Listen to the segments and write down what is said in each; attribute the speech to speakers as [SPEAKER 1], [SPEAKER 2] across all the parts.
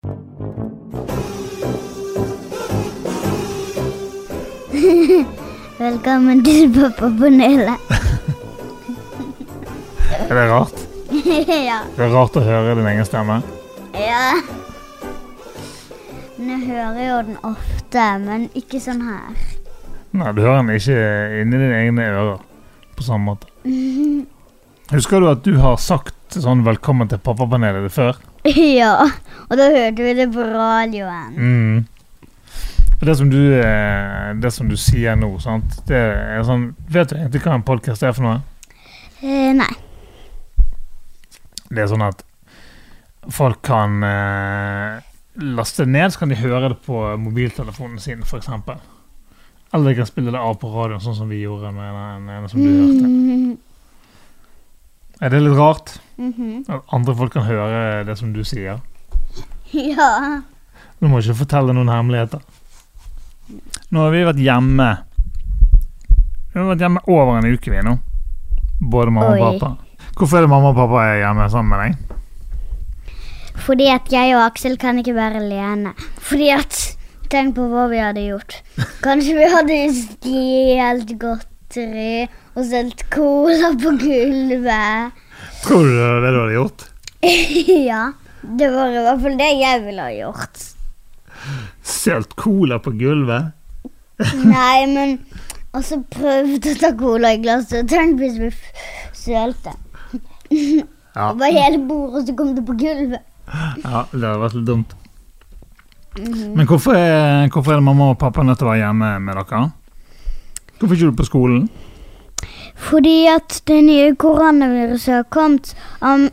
[SPEAKER 1] Velkommen til Pappapanelet.
[SPEAKER 2] Er det rart?
[SPEAKER 1] ja.
[SPEAKER 2] Det er rart å høre din egen stemme.
[SPEAKER 1] ja. Men jeg hører jo den ofte, men ikke sånn her.
[SPEAKER 2] Nei, du hører den ikke inni dine egne ører på samme måte. Husker du at du har sagt sånn 'velkommen til pappapanelet' før?
[SPEAKER 1] ja. Og da hørte vi det på radioen.
[SPEAKER 2] Mm. Det som du, eh, det som du sier nå, sant? Det er sånn, vet du egentlig hva en podkast er for noe?
[SPEAKER 1] Eh, nei.
[SPEAKER 2] Det er sånn at folk kan eh, laste det ned, så kan de høre det på mobiltelefonen sin, f.eks. Eller de kan spille det av på radioen, sånn som vi gjorde med den ene som du hørte.
[SPEAKER 1] Mm.
[SPEAKER 2] Er det litt rart
[SPEAKER 1] Mhm.
[SPEAKER 2] at andre folk kan høre det som du sier?
[SPEAKER 1] Ja.
[SPEAKER 2] Du må ikke fortelle noen hemmeligheter. Nå har vi vært hjemme Vi har vært hjemme over en uke, vi nå. Både mamma
[SPEAKER 1] Oi.
[SPEAKER 2] og pappa. Hvorfor er det mamma og pappa er hjemme sammen med deg?
[SPEAKER 1] Fordi at jeg og Aksel kan ikke være alene. Fordi at Tenk på hva vi hadde gjort. Kanskje vi hadde stjålet godteri og solgt cola på gulvet.
[SPEAKER 2] Tror du det var det du hadde gjort?
[SPEAKER 1] ja. Det var i hvert fall det jeg ville ha gjort.
[SPEAKER 2] Sølt cola på gulvet?
[SPEAKER 1] Nei, men Og så prøvde å ta cola i glasset. Tenk hvis vi sølte.
[SPEAKER 2] Ja.
[SPEAKER 1] Var hele bordet, og så kom det på gulvet.
[SPEAKER 2] ja, det hadde vært litt dumt.
[SPEAKER 1] Mhm.
[SPEAKER 2] Men hvorfor er, hvorfor er det mamma og pappa nødt til å være hjemme med dere? Hvorfor er ikke du på skolen?
[SPEAKER 1] Fordi at det nye koronaviruset har kommet. Um,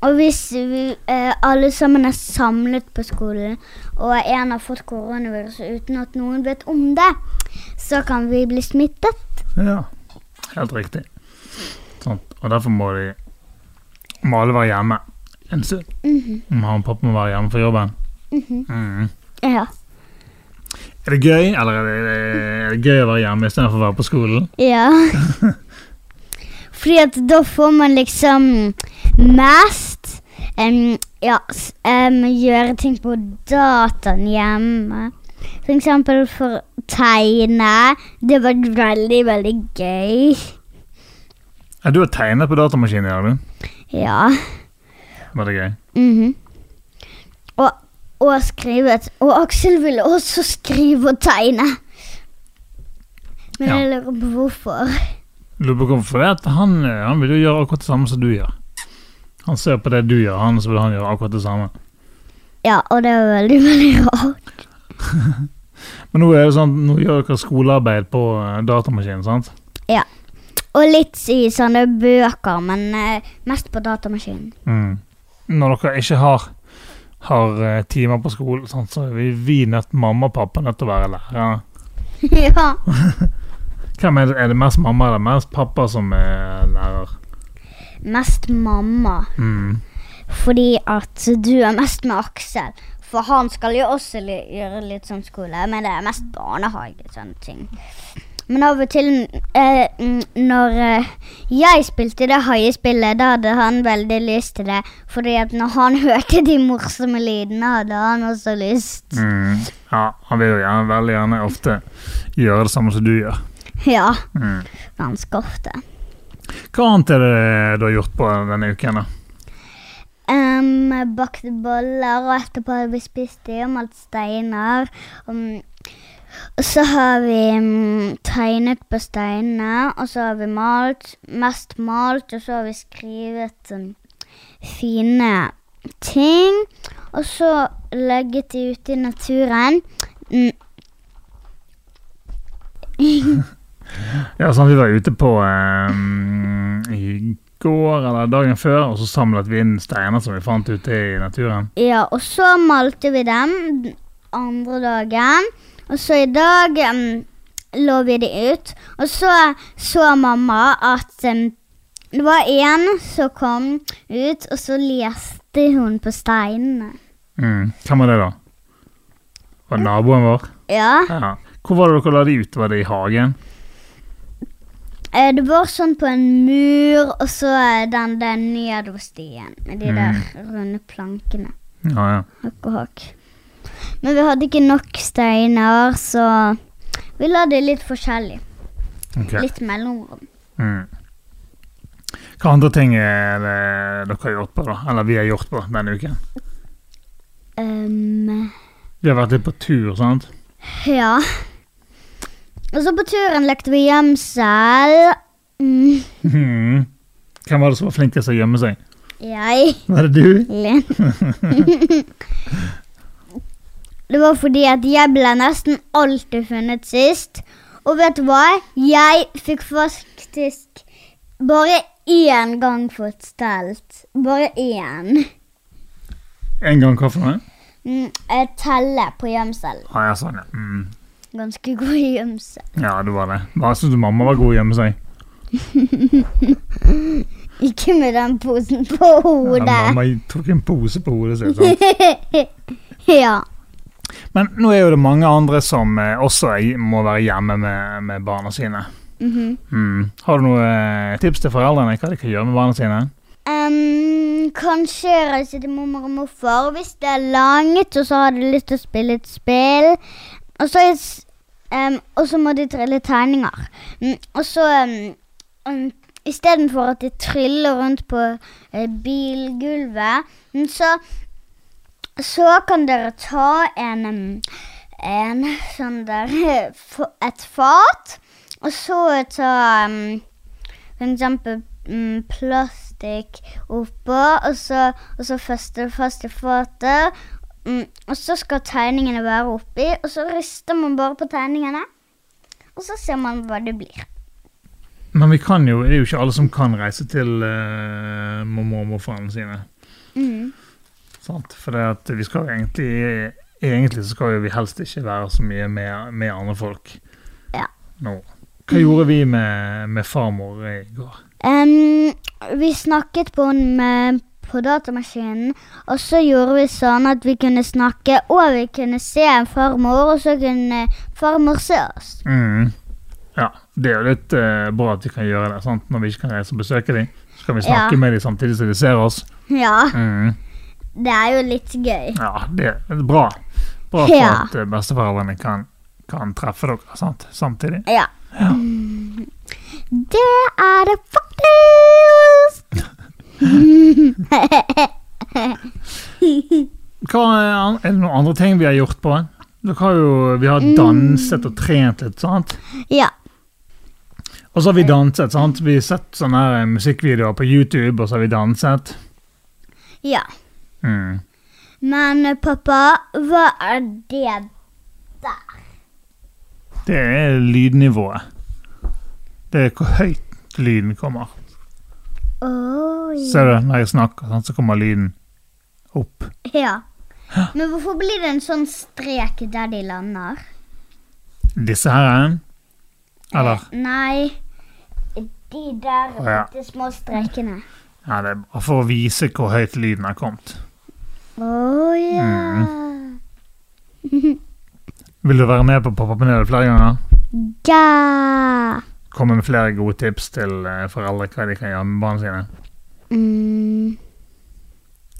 [SPEAKER 1] og hvis vi eh, alle sammen er samlet på skolen, og en har fått koronaviruset uten at noen vet om det, så kan vi bli smittet.
[SPEAKER 2] Ja, helt riktig. Sånn. Og derfor må de må alle være hjemme en stund.
[SPEAKER 1] Mhm,
[SPEAKER 2] Mamma og pappa må være hjemme for jobben.
[SPEAKER 1] mhm.
[SPEAKER 2] Mm.
[SPEAKER 1] Ja.
[SPEAKER 2] Er det gøy, eller er det, er det gøy å være hjemme istedenfor å være på skolen?
[SPEAKER 1] ja. Fordi at da får man liksom mest um, Ja, um, gjøre ting på dataen hjemme. For eksempel for tegne. Det var veldig, veldig gøy.
[SPEAKER 2] Ja, du har tegnet på datamaskin i du.
[SPEAKER 1] Ja.
[SPEAKER 2] Var det gøy?
[SPEAKER 1] mhm. og, og skrevet. Og Aksel ville også skrive og tegne. Men
[SPEAKER 2] Ja.
[SPEAKER 1] jeg lurer på hvorfor.
[SPEAKER 2] Lurer på hvorfor det at han, eh, han vil jo gjøre akkurat det samme som du gjør. Han ser på det du gjør, han så vil han gjøre akkurat det samme.
[SPEAKER 1] Ja, og det er veldig, veldig rart.
[SPEAKER 2] Men nå er det sånn, nå gjør dere skolearbeid på eh, datamaskinen, sant?
[SPEAKER 1] Og litt i sånne bøker, men eh, mest på datamaskinen.
[SPEAKER 2] Mm. Når dere ikke har, har timer på skolen, sant, så er vi, vi nødt, mamma og pappa nødt til å være lærere.
[SPEAKER 1] ja.
[SPEAKER 2] Hvem er det, er det mest mamma eller mest pappa som er lærer?
[SPEAKER 1] Mest mamma.
[SPEAKER 2] Mm.
[SPEAKER 1] Fordi at du er mest med Aksel. For han skal jo også gjøre litt sånn skole, men det er mest barnehage. sånne ting. Men av og til eh, når eh, jeg spilte det haiespillet, da hadde han veldig lyst til det. Fordi at når han hørte de morsomme lydene, hadde han også lyst.
[SPEAKER 2] Mm. Ja, han vil jo gjerne, veldig gjerne ofte gjøre det samme som du gjør.
[SPEAKER 1] Ja,
[SPEAKER 2] Mm.
[SPEAKER 1] ganske ofte.
[SPEAKER 2] Hva annet er det du har gjort på denne uken? da?
[SPEAKER 1] Um, bakte boller, og etterpå har vi spist de og malt steiner. Um, og så har vi um, tegnet på steinene, og så har vi malt, mest malt, og så har vi skrevet um, fine ting. Og så legget de ute i naturen. Mm.
[SPEAKER 2] Ja, sånn, Vi var ute på um, i går eller dagen før, og så samlet vi inn steiner som vi fant ute i naturen.
[SPEAKER 1] Ja, og så malte vi dem andre dagen. Og så i dag um, lå vi de ut. Og så så mamma at um, det var en som kom ut, og så leste hun på steinene.
[SPEAKER 2] Mm. Hvem var det, da? Var det naboen vår?
[SPEAKER 1] Ja.
[SPEAKER 2] Ja. Hvor var det dere la de ut? Var det i hagen?
[SPEAKER 1] Eh, Det var sånn på en mur, og så den der nedover stien med de der runde plankene.
[SPEAKER 2] Ja, ja.
[SPEAKER 1] Hakk og hakk. Men vi hadde ikke nok steiner, så vi la det litt forskjellig.
[SPEAKER 2] Okay.
[SPEAKER 1] Litt mellomrom.
[SPEAKER 2] Mm. Hva andre ting er det dere har gjort på, da? Eller vi har gjort på denne uken?
[SPEAKER 1] Um,
[SPEAKER 2] Vi har vært litt på tur, sant?
[SPEAKER 1] ja. Og så på turen lekte vi gjemsel. Mm,
[SPEAKER 2] Mm. Hvem var det som var flinkest til å gjemme seg?
[SPEAKER 1] jeg.
[SPEAKER 2] Var det du?
[SPEAKER 1] Linn. Det var fordi at jeg ble nesten alltid funnet sist. Og vet du hva? Jeg fikk faktisk bare én gang fått stelt. Bare én.
[SPEAKER 2] En gang hva for noe?
[SPEAKER 1] Mm, telle på gjemsel.
[SPEAKER 2] Ah, ja, sånn, ja. Mm.
[SPEAKER 1] Ganske god i gjemme seg.
[SPEAKER 2] Ja, det var det. Hva syns du mamma var god å gjemme seg?
[SPEAKER 1] Ikke med den posen på
[SPEAKER 2] Ja,
[SPEAKER 1] hodet.
[SPEAKER 2] mamma tok en pose på hodet sitt. sant?
[SPEAKER 1] ja.
[SPEAKER 2] Men nå er jo det mange andre som eh, også må være hjemme med, med barna sine.
[SPEAKER 1] Mhm.
[SPEAKER 2] Mm. Har du noen eh, tips til foreldrene hva de kan gjøre med barna sine?
[SPEAKER 1] Um, kanskje reise til mormor og morfar hvis det er langt, og så har de lyst til å spille et spill. Og så, um, og så må de trille tegninger. Mm, og så um, Istedenfor at de triller rundt på uh, bilgulvet, mm, så så kan dere ta en, en sånn der Et fat, og så ta um, for eksempel mm, plastikk oppå, og så, og så feste det fast i fatet. Mm, og så skal tegningene være oppi, og så rister man bare på tegningene. Og så ser man hva det blir.
[SPEAKER 2] Men vi kan jo, det er jo ikke alle som kan reise til uh, mormor og morfaren sine.
[SPEAKER 1] Mm.
[SPEAKER 2] Sant? For det at vi skal jo egentlig Egentlig så skal jo vi helst ikke være så mye med, med andre folk
[SPEAKER 1] Ja.
[SPEAKER 2] nå. Hva gjorde vi med, med farmor i går?
[SPEAKER 1] Um, vi snakket på, med, på datamaskinen, og så gjorde vi sånn at vi kunne snakke, og vi kunne se en farmor, og så kunne farmor se oss.
[SPEAKER 2] Mm. Ja, det er jo litt eh, bra at vi kan gjøre det, sant? når vi ikke kan reise og besøke dem. Så kan vi snakke
[SPEAKER 1] Ja.
[SPEAKER 2] med dem samtidig som de ser oss.
[SPEAKER 1] Ja,
[SPEAKER 2] Mm.
[SPEAKER 1] det er jo litt gøy.
[SPEAKER 2] Ja, det er bra. Bra for
[SPEAKER 1] Ja.
[SPEAKER 2] at eh, besteforeldrene kan, kan treffe dere sant? samtidig.
[SPEAKER 1] Ja.
[SPEAKER 2] Ja.
[SPEAKER 1] Mm. Det er det faktisk!
[SPEAKER 2] Hva er, er det noen andre ting vi har gjort på? Dere har jo, vi har danset og trent litt, sant?
[SPEAKER 1] ja.
[SPEAKER 2] Og så har vi danset, sant? Vi har sett sånne her eh, musikkvideoer på YouTube, og så har vi danset.
[SPEAKER 1] Ja.
[SPEAKER 2] Mm.
[SPEAKER 1] Men eh, pappa, hva er det der?
[SPEAKER 2] Det er lydnivået. Det er hvor høyt lyden kommer.
[SPEAKER 1] Oi.
[SPEAKER 2] Ser du, når jeg snakker, sånn, så kommer lyden opp.
[SPEAKER 1] Ja. Men hvorfor blir det en sånn strek der de lander?
[SPEAKER 2] Disse her, eller?
[SPEAKER 1] Eh, Nei, de der
[SPEAKER 2] oh, ja.
[SPEAKER 1] de små strekene.
[SPEAKER 2] Ja, det er bare for å vise hvor høyt lyden har kommet.
[SPEAKER 1] Å ja.
[SPEAKER 2] Vil du være med på Pappapanelet flere ganger?
[SPEAKER 1] Ja.
[SPEAKER 2] Komme med flere gode tips til eh, foreldre hva de kan gjøre med barna sine.
[SPEAKER 1] Mm.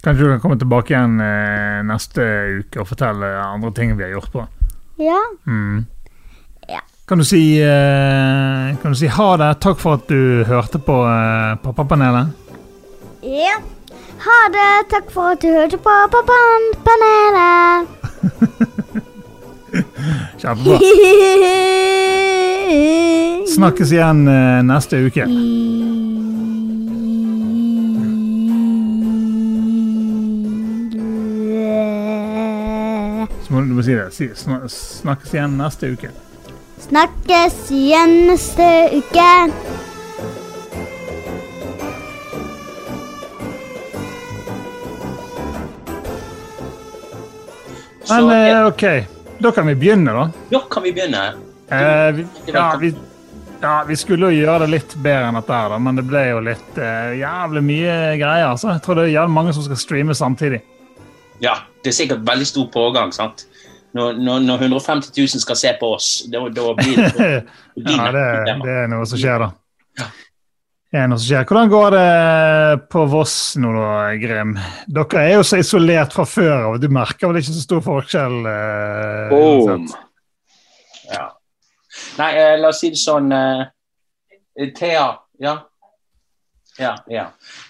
[SPEAKER 2] Kanskje du kan komme tilbake igjen eh, neste uke og fortelle andre ting vi har gjort på.
[SPEAKER 1] Ja.
[SPEAKER 2] Mm.
[SPEAKER 1] Ja.
[SPEAKER 2] Kan du si eh, Kan du si ha det? Takk for at du hørte på Pappapanelet.
[SPEAKER 1] ja. Ha det. Takk for at du hørte på Pappapanelet.
[SPEAKER 2] Kjempebra. Snakkes igjen eh, neste uke. Så må du må si det. Si, snakkes igjen neste uke.
[SPEAKER 1] Snakkes igjen neste uke.
[SPEAKER 2] Men
[SPEAKER 3] eh,
[SPEAKER 2] OK, da kan vi begynne, da.
[SPEAKER 3] da kan vi begynne.
[SPEAKER 2] Eh, vi, ja, vi, ja, vi skulle jo gjøre det litt bedre enn dette, her, men det ble jo litt eh, jævlig mye greier. Altså. Jeg tror det er jævlig mange som skal streame samtidig.
[SPEAKER 3] Ja, det er sikkert veldig stor pågang, sant? Når, når, når 150 000 skal se på oss, da, da blir det, blir
[SPEAKER 2] ja, det, det er noe som skjer, da. Det er noe som skjer. Hvordan går det på Voss nå, da, Grim? Dere er jo så isolert fra før av. Du merker vel ikke så stor forskjell? Eh,
[SPEAKER 4] Boom.
[SPEAKER 2] uansett?
[SPEAKER 3] Nei, eh, la oss si det sånn eh, Thea, ja. Ja, ja.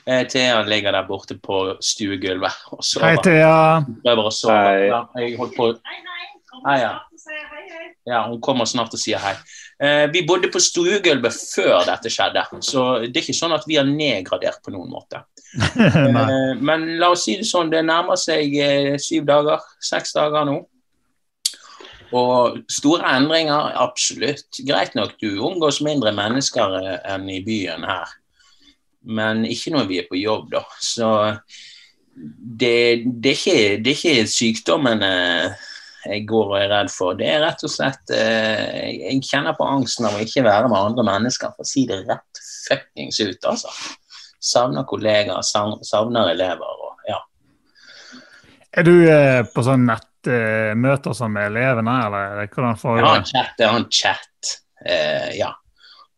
[SPEAKER 3] Eh, Thea ligger der borte på stuegulvet og sover. Hei.
[SPEAKER 2] Thea.
[SPEAKER 3] Prøver å sove.
[SPEAKER 4] Hei.
[SPEAKER 3] Ja, jeg holdt på Hei, ja. Ja, hun kommer snart og sier hei. Eh, vi bodde på stuegulvet før dette skjedde, så det er ikke sånn at vi har nedgradert på noen måte. Eh, men la oss si det sånn, det nærmer seg eh, syv dager, seks dager nå. Og store endringer, absolutt. Greit nok, du omgås mindre mennesker eh, enn i byen her. Men ikke når vi er på jobb, da. Så det, det, er, ikke, det er ikke sykdommen eh, jeg går og er redd for. Det er rett og slett eh, Jeg kjenner på angsten av å ikke være med andre mennesker, for å si det rett fuckings ut, altså. Savner kollegaer, savner elever og ja.
[SPEAKER 2] Er du på sånn nettmøter som med elevene, eller hvordan foregår det?
[SPEAKER 3] chat, det er en chat. uh, ja.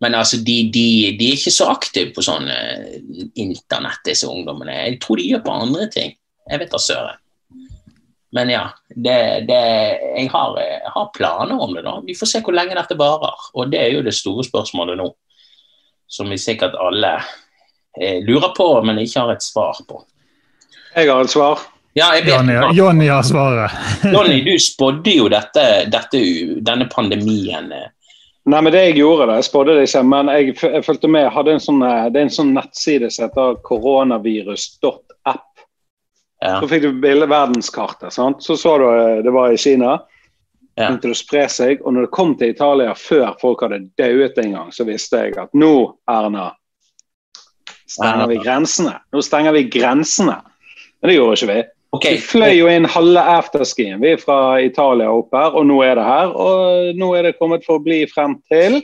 [SPEAKER 3] Men altså, de, de, de er ikke så aktive på sånn eh, internett, disse ungdommene. Jeg tror de gjør på andre ting. Jeg vet da søren. Men ja, det, det, jeg, har, jeg har planer om det. da. Vi får se hvor lenge dette varer. Og det er jo det store spørsmålet nå. Som vi sikkert alle eh, lurer på, men ikke har et svar på.
[SPEAKER 4] Jeg har et svar.
[SPEAKER 3] Ja, jeg vet
[SPEAKER 2] Johnny. Johnny har svaret.
[SPEAKER 3] Johnny, du spådde jo dette, dette, denne pandemien.
[SPEAKER 4] Nei, men det jeg gjorde det, jeg spådde det ikke, men jeg, jeg fulgte med. Jeg hadde en sånn, eh, det er en sånn nettside som heter koronavirus.app.
[SPEAKER 3] Ja.
[SPEAKER 4] Så fikk du bilde verdenskartet. sant? Så så du eh, det var i Kina.
[SPEAKER 3] Ja.
[SPEAKER 4] Begynte det å spre seg. Og når det kom til Italia før folk hadde dauet en gang, så visste jeg at nå, Erna, stenger vi grensene. Nå stenger vi grensene. Men det gjorde ikke vi.
[SPEAKER 3] Ok,
[SPEAKER 4] Vi fløy jo inn halve afterskien vi fra Italia opp her, og nå er det her. Og nå er det kommet for å bli frem til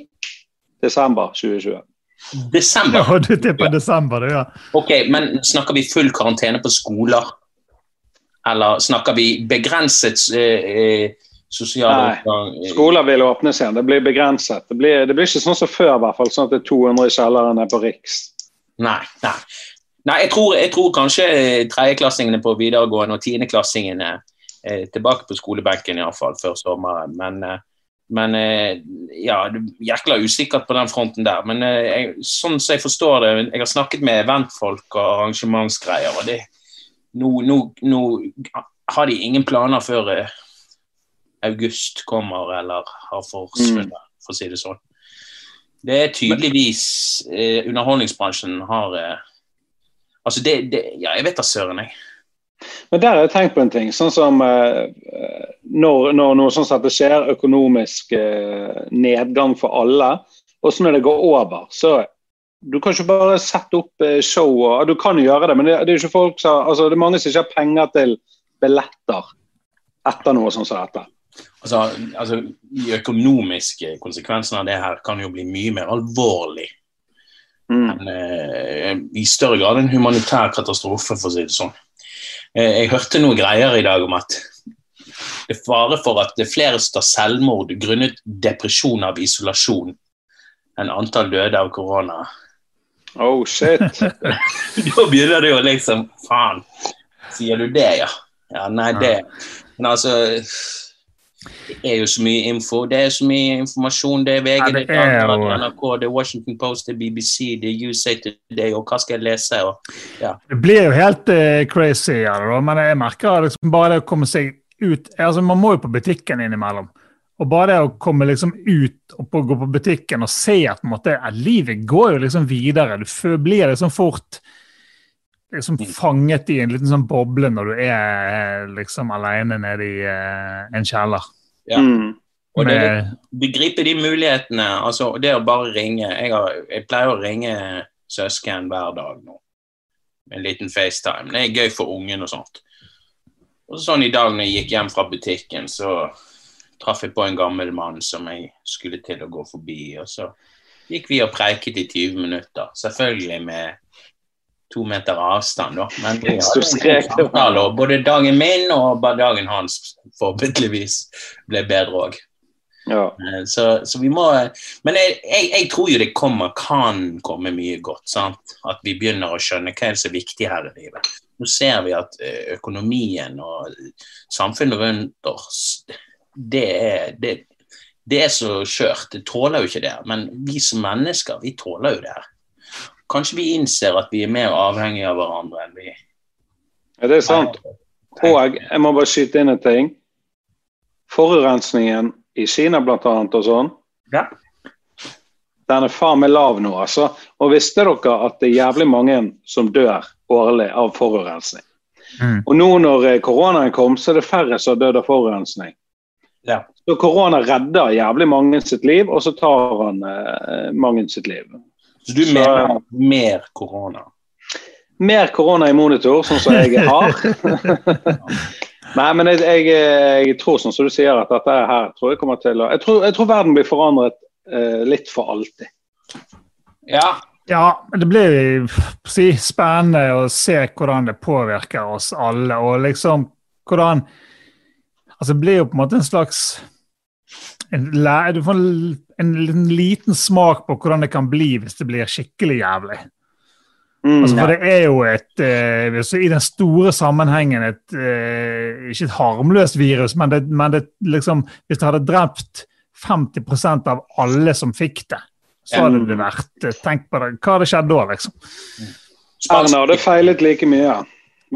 [SPEAKER 4] desember 2020.
[SPEAKER 3] desember.
[SPEAKER 2] Ja, du tipper desember, du, ja.
[SPEAKER 3] Ok, men snakker vi full karantene på skoler? Eller snakker vi begrenset eh, eh, sosial
[SPEAKER 4] Nei,
[SPEAKER 3] eh,
[SPEAKER 4] Skoler vil åpnes igjen. Det blir begrenset. Det blir, det blir ikke sånn som før, i hvert fall, sånn at det er 200 i kjelleren på Riks.
[SPEAKER 3] Nei. nei. Nei jeg, tror, jeg tror kanskje eh, tredjeklassingene på videregående og tiendeklassingene er tilbake på skolebenken iallfall før sommeren. Men, eh, men eh, ja, jækla usikkert på den fronten der. Men eh, jeg, sånn som jeg forstår det, jeg har snakket med eventfolk og arrangementsgreier, og det, nå, nå, nå har de ingen planer før eh, august kommer eller har forsvunnet, for å si det sånn. Det er tydeligvis eh, Underholdningsbransjen har eh, Altså, det, det Ja, jeg vet da søren, jeg.
[SPEAKER 4] Men der har jeg tenkt på en ting. sånn som eh, Når, når noe sånt som dette skjer, økonomisk eh, nedgang for alle, og så når det går over, så du kan ikke bare sette opp eh, show og Du kan jo gjøre det, men det, det er ikke folk som altså, Det er mange som ikke har penger til billetter etter noe sånt som dette.
[SPEAKER 3] Altså, altså, De økonomiske konsekvensene av det her kan jo bli mye mer alvorlig.
[SPEAKER 4] Mm.
[SPEAKER 3] enn, eh, I større grad en humanitær katastrofe, for å si det sånn. Eh, jeg hørte noe greier i dag om at det er fare for at det er flere tar selvmord grunnet depresjon av isolasjon enn antall døde av korona.
[SPEAKER 4] Oh shit.
[SPEAKER 3] da begynner det jo liksom Faen, sier du det, ja? Ja, nei, det Men altså Det er jo så mye info. Det er så mye informasjon. Det er VG,
[SPEAKER 2] Ja,
[SPEAKER 3] det
[SPEAKER 2] det
[SPEAKER 3] er det NRK, det er Washington Post, det er BBC, det er USA Today, og hva skal jeg lese? Og,
[SPEAKER 2] Det blir jo helt uh, crazy ja, da, men jeg merker liksom bare det å komme seg ut altså Man må jo på butikken innimellom. Og bare det å komme liksom ut og på, gå på butikken og se at måte, at livet går jo liksom videre. Du blir liksom fort liksom fanget i en liten sånn boble når du er eh, liksom alene nede i uh, en kjeller.
[SPEAKER 3] Ja.
[SPEAKER 4] Mm.
[SPEAKER 3] og det er begripe de mulighetene. altså Det å bare ringe Jeg, har, jeg pleier å ringe søsken hver dag nå. Med en liten FaceTime. Det er gøy for ungen og sånt. Og sånn i dag når jeg gikk hjem fra butikken, så traff jeg på en gammel mann som jeg skulle til å gå forbi. Og så gikk vi og preiket i 20 minutter. Selvfølgelig med to meter avstand, da. Men vi hadde både dagen min og dagen hans forhåpentligvis ble bedre òg.
[SPEAKER 4] Ja.
[SPEAKER 3] Eh, Så, så vi må Men jeg, jeg, jeg tror jo det kommer, kan komme mye godt. Sant? At vi begynner å skjønne hva som er viktig her i livet. Nå ser vi at eh, økonomien og samfunnet rundt oss, det er, det, det er så skjørt. Det tåler jo ikke det. Men vi som mennesker, vi tåler jo det her. Kanskje vi innser at vi er mer avhengige av hverandre enn vi
[SPEAKER 4] ja, det er sant. Og jeg må bare skyte inn en ting. Forurensningen i Kina annet og sånn,
[SPEAKER 3] Ja.
[SPEAKER 4] den er faen meg lav nå, altså. Og visste dere at det er jævlig mange som dør årlig av forurensning?
[SPEAKER 2] Mm.
[SPEAKER 4] Og nå når eh, koronaen kom, så er det færre som har dødd av forurensning.
[SPEAKER 3] Ja.
[SPEAKER 4] Så korona redder jævlig mange sitt liv, og så tar han eh, mange sitt liv.
[SPEAKER 3] Så du
[SPEAKER 4] Så-
[SPEAKER 3] mener mer korona?
[SPEAKER 4] Mer korona i monitor, sånn som jeg har. Nei, men jeg, jeg, jeg tror sånn som du sier at dette her tror jeg kommer til å Jeg tror, jeg tror verden blir forandret eh, litt for alltid.
[SPEAKER 3] Ja.
[SPEAKER 2] Ja, det blir si, spennende å se hvordan det påvirker oss alle. Og liksom hvordan Altså, det blir jo på en måte en slags en, Du får en, en liten, smak på hvordan det kan bli hvis det blir skikkelig jævlig.
[SPEAKER 4] Mm.
[SPEAKER 2] Altså, for det er jo et eh, I den store sammenhengen et eh, Ikke et harmløst virus, men, det, men det, liksom, hvis det hadde drept 50% av alle som fikk det, så hadde det vært eh, Tenk på det. Hva hadde skjedd da, liksom?
[SPEAKER 4] Erna hadde feilet like mye.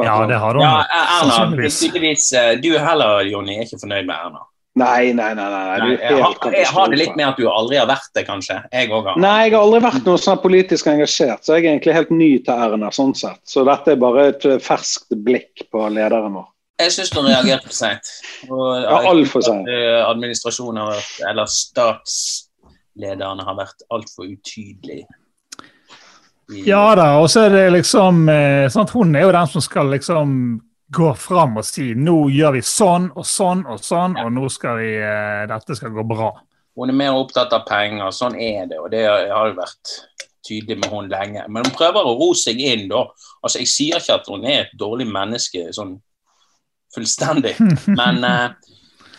[SPEAKER 2] Ja, det har hun.
[SPEAKER 3] Ja, Erna,
[SPEAKER 2] sannsynligvis.
[SPEAKER 3] eh, Du heller, Jonny, er ikke fornøyd med Erna.
[SPEAKER 4] Nei, nei, nei. nei, nei. Du
[SPEAKER 3] jeg, har, jeg har det litt med at du aldri har vært det, kanskje. Jeg òg har.
[SPEAKER 4] Nei, jeg har aldri vært noe sånn politisk engasjert, så jeg er egentlig helt ny til Erna. sånn sett. Så dette er bare et eh, ferskt blikk på lederen vår.
[SPEAKER 3] Jeg syns hun reagerte for seint.
[SPEAKER 4] Ja, altfor seint.
[SPEAKER 3] Administrasjonen har vært, eller statslederne har vært altfor utydelige. I-
[SPEAKER 2] Ja da, og så er det liksom sånn at Hun er jo den som skal liksom gå fram og sier nå gjør vi sånn og sånn og sånn, og nå skal vi eh, Dette skal gå bra.
[SPEAKER 3] Hun er mer opptatt av penger, sånn er det, og det har jo vært tydelig med hun lenge. Men hun prøver å ro seg inn, da. Altså, Jeg sier ikke at hun er et dårlig menneske sånn fullstendig, men eh,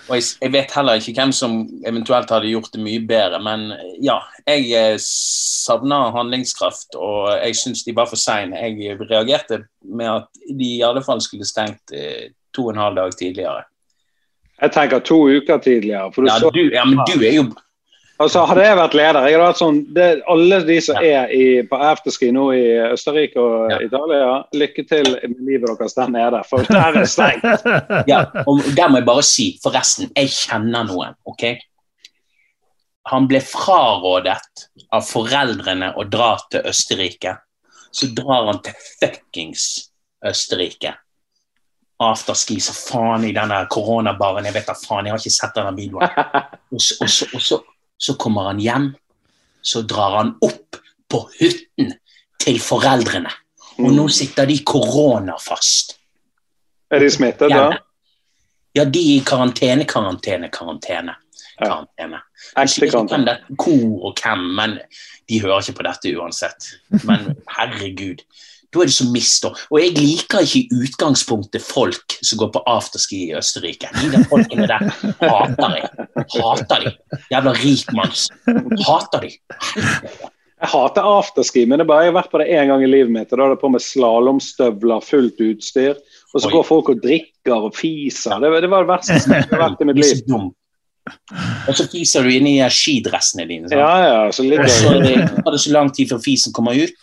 [SPEAKER 3] Og jeg, jeg vet heller ikke hvem som eventuelt hadde gjort det mye bedre, men eh, ja. Jeg eh, savner handlingskraft, og jeg syns de var for seine. Jeg reagerte med at de i alle fall skulle stengt eh, to og en halv dag tidligere.
[SPEAKER 4] Jeg tenker to uker tidligere. for du
[SPEAKER 3] Ja,
[SPEAKER 4] så
[SPEAKER 3] du, ja men du er jo
[SPEAKER 4] Altså, Hadde jeg vært leder jeg hadde vært sånn, det, Alle de som er i, på afterski nå i Østerrike og
[SPEAKER 3] Ja.
[SPEAKER 4] Italia, lykke til med livet deres der nede. For der er stengt.
[SPEAKER 3] Ja, og der må jeg bare si, forresten, jeg kjenner noen, ok? Han ble frarådet av foreldrene å dra til Østerrike. Så drar han til fuckings Østerrike. Afterski, så faen i denne koronabaren. Jeg vet da faen, jeg har ikke sett denne videoen. Og så, og så, og så, så kommer han hjem, så drar han opp på hytten til foreldrene. Og nå sitter de koronafast.
[SPEAKER 4] Er de smittet, da?
[SPEAKER 3] Ja. Ja, de er i karantene, karantene, karantene. Karantene.
[SPEAKER 4] Ekte
[SPEAKER 3] hvem det er, hvor og hvem, men de hører ikke på dette uansett. Men herregud, da er det så mist. Og jeg liker ikke i utgangspunktet folk som går på afterski i Østerrike. De der folkene der hater jeg. Hater de. Jævla rikmanns. Hater de.
[SPEAKER 4] Jeg hater afterski, men det bare, jeg har vært på det én gang i livet mitt. og Da er det på med slalåmstøvler, fullt utstyr. Og så
[SPEAKER 3] Oi.
[SPEAKER 4] går folk og drikker og fiser. Det, var- det var det verste som har vært i mitt liv.
[SPEAKER 3] Og så fiser du inn i skidressene dine. sant?
[SPEAKER 4] Ja, ja, så ligger
[SPEAKER 3] Og så tar det så lang tid før fisen kommer ut,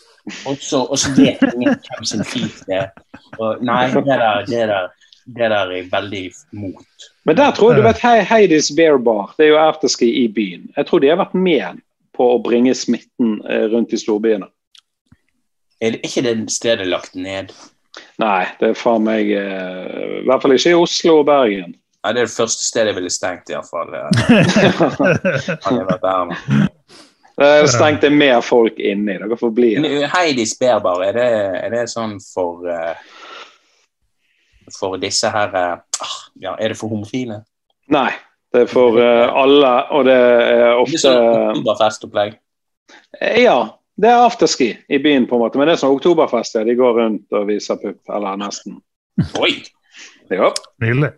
[SPEAKER 3] og så, og så vet ingen hvem sin fis det er. Og Nei, det der, det der, det der er jeg veldig mot.
[SPEAKER 4] Men der tror jeg du vet Hei- Heidis Bear Bar, det er jo afterski i byen. Jeg tror de har vært med på å bringe smitten eh, rundt i storbyene.
[SPEAKER 3] Er det ikke det stedet lagt ned?
[SPEAKER 4] Nei, det er faen meg eh, I hvert fall ikke i Oslo og Bergen.
[SPEAKER 3] Nei, det er det første stedet jeg ville stengt, iallfall. Hadde jeg vært der
[SPEAKER 4] er stengt det mer folk inni. Dere får bli
[SPEAKER 3] her. Heidis Berbar, er det, er det sånn for uh, For disse her uh, ah, Ja, er det for homofile?
[SPEAKER 4] Nei, det er for eh, alle, og det er ofte
[SPEAKER 3] Det er sånn oktoberfestopplegg.
[SPEAKER 4] Eh, Ja, det er afterski i byen, på en måte. Men det er sånn oktoberfest, ja. De går rundt og viser pupp, eller nesten.
[SPEAKER 3] Oi!
[SPEAKER 4] Ja.
[SPEAKER 2] Nydelig.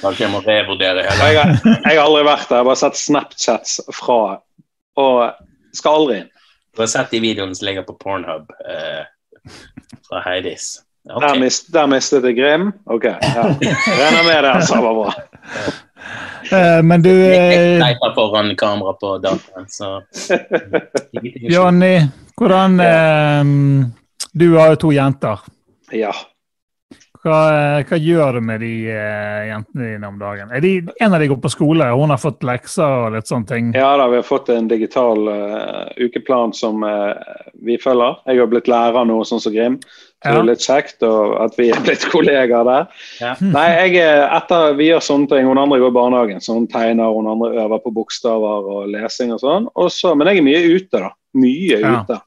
[SPEAKER 3] Kanskje jeg må revurdere hele.
[SPEAKER 4] har- jeg har aldri vært der. Jeg har bare sett Snapchats fra og skal aldri inn.
[SPEAKER 3] Du har sett de videoene som ligger på Pornhub eh, fra Heidis. Okay.
[SPEAKER 4] Der, mist, der mistet jeg Grim. OK. Ja. Regner med det, altså. Var bra.
[SPEAKER 2] Uh, men du,
[SPEAKER 3] Jeg
[SPEAKER 2] eh,
[SPEAKER 3] teiper foran kamera på dataen, så
[SPEAKER 2] Jonny, hvordan uh, Du har jo to jenter.
[SPEAKER 4] Ja.
[SPEAKER 2] Hva, eh, hva gjør du med de uh, jentene dine om dagen? Er de, en av de går på skole, og hun har fått lekser og litt sånne ting?
[SPEAKER 4] ja da, vi har fått en digital uh, ukeplan som uh, vi følger. Jeg har blitt lærer nå, sånn som Grim. Så det
[SPEAKER 2] Ja.
[SPEAKER 4] er litt kjekt og at vi er blitt kollegaer der.
[SPEAKER 3] Ja.
[SPEAKER 4] Nei, jeg, er- etter vi gjør sånne ting, hun andre går i barnehagen, så hun tegner, hun andre øver på bokstaver og lesing og sånn. Også, men jeg er mye ute, da. Mye
[SPEAKER 2] Ja.
[SPEAKER 4] ute.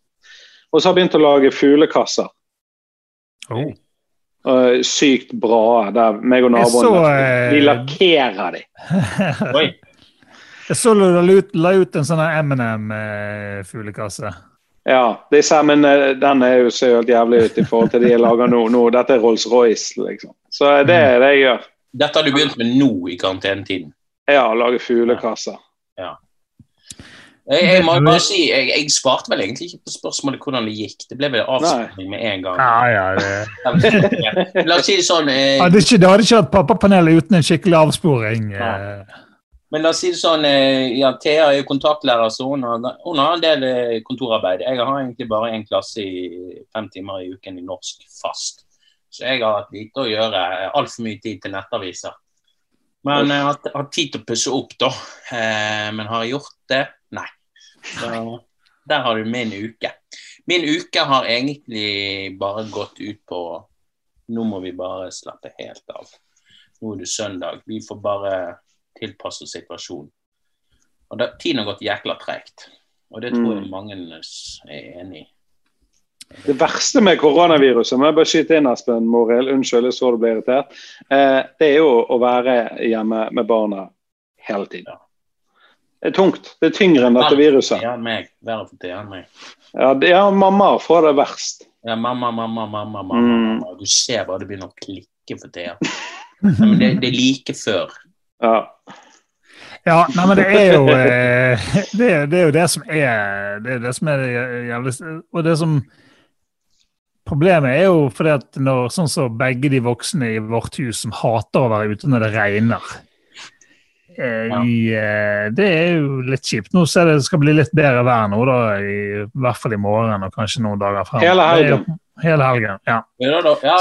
[SPEAKER 4] Og så har jeg begynt å lage fuglekasser.
[SPEAKER 2] Oh.
[SPEAKER 4] Og sykt bra. Der meg og naboen
[SPEAKER 2] så, eh,
[SPEAKER 4] Vi lakkerer de.
[SPEAKER 3] Oi.
[SPEAKER 2] Jeg så du la ut, la ut en sånn M&M-fuglekasse.
[SPEAKER 4] Ja, disse, men eh, den er jo ser helt jævlig ut i forhold til de jeg lager nå. nå. Dette er Rolls-Royce, liksom. Så eh, det er det jeg gjør.
[SPEAKER 3] Dette har du begynt med nå i karantenetiden.
[SPEAKER 4] Ja, lage fuglekasser.
[SPEAKER 3] Jeg, jeg må bare si, jeg, jeg svarte vel egentlig ikke på spørsmålet hvordan det gikk. Det ble vel avslutning med en gang.
[SPEAKER 2] Ja, ja, det.
[SPEAKER 3] La oss si det sånn eh,
[SPEAKER 2] ikke, det hadde ikke vært pappapanelet uten en skikkelig avsporing. eh.
[SPEAKER 3] Men la oss si det sånn, eh, ja, Thea er jo kontaktlærer, så hun har, hun har en del eh, kontorarbeid. Jeg har egentlig bare én klasse i fem timer i uken i norsk fast. Så jeg har hatt lite å gjøre. Altfor mye tid til nettaviser. Men jeg har hatt- hatt tid til å pusse opp, da. Eh, men har gjort det? Så der har du min uke. Min uke har egentlig bare gått ut på Nå må vi bare slappe helt av. Nå er det søndag. Vi får bare tilpasse situasjonen. Og da, Tiden har gått jækla tregt. Og det tror jeg
[SPEAKER 4] Mm.
[SPEAKER 3] mange er enig i.
[SPEAKER 4] Det verste med koronaviruset, må jeg bare skyte inn, Espen Morild, unnskyld, jeg så du ble irritert, eh, det er jo å være hjemme med barna hele tiden. Det er tungt. Det er tyngre enn dette viruset.
[SPEAKER 3] Thea enn meg. For enn meg.
[SPEAKER 4] Ja, det- ja mamma får det verst.
[SPEAKER 3] Ja, mamma, mamma, mamma, mamma.
[SPEAKER 4] Mm.
[SPEAKER 3] Du ser bare det begynner å klikke for Thea. Ja, men det, det er like før.
[SPEAKER 4] Ja.
[SPEAKER 2] Ja, nei, men det er jo eh, det, er- det er jo det som er det er det som er det jævlig Og det som Problemet er jo fordi at når sånn som begge de voksne i vårt hus som hater å være ute når det regner eh,
[SPEAKER 3] Ja.
[SPEAKER 2] eh, Det er jo litt kjipt. Nå ser det skal bli litt bedre vær nå, da, i, i hvert fall i morgen og kanskje noen dager frem.
[SPEAKER 4] Hele helgen.
[SPEAKER 2] Hele helgen, ja.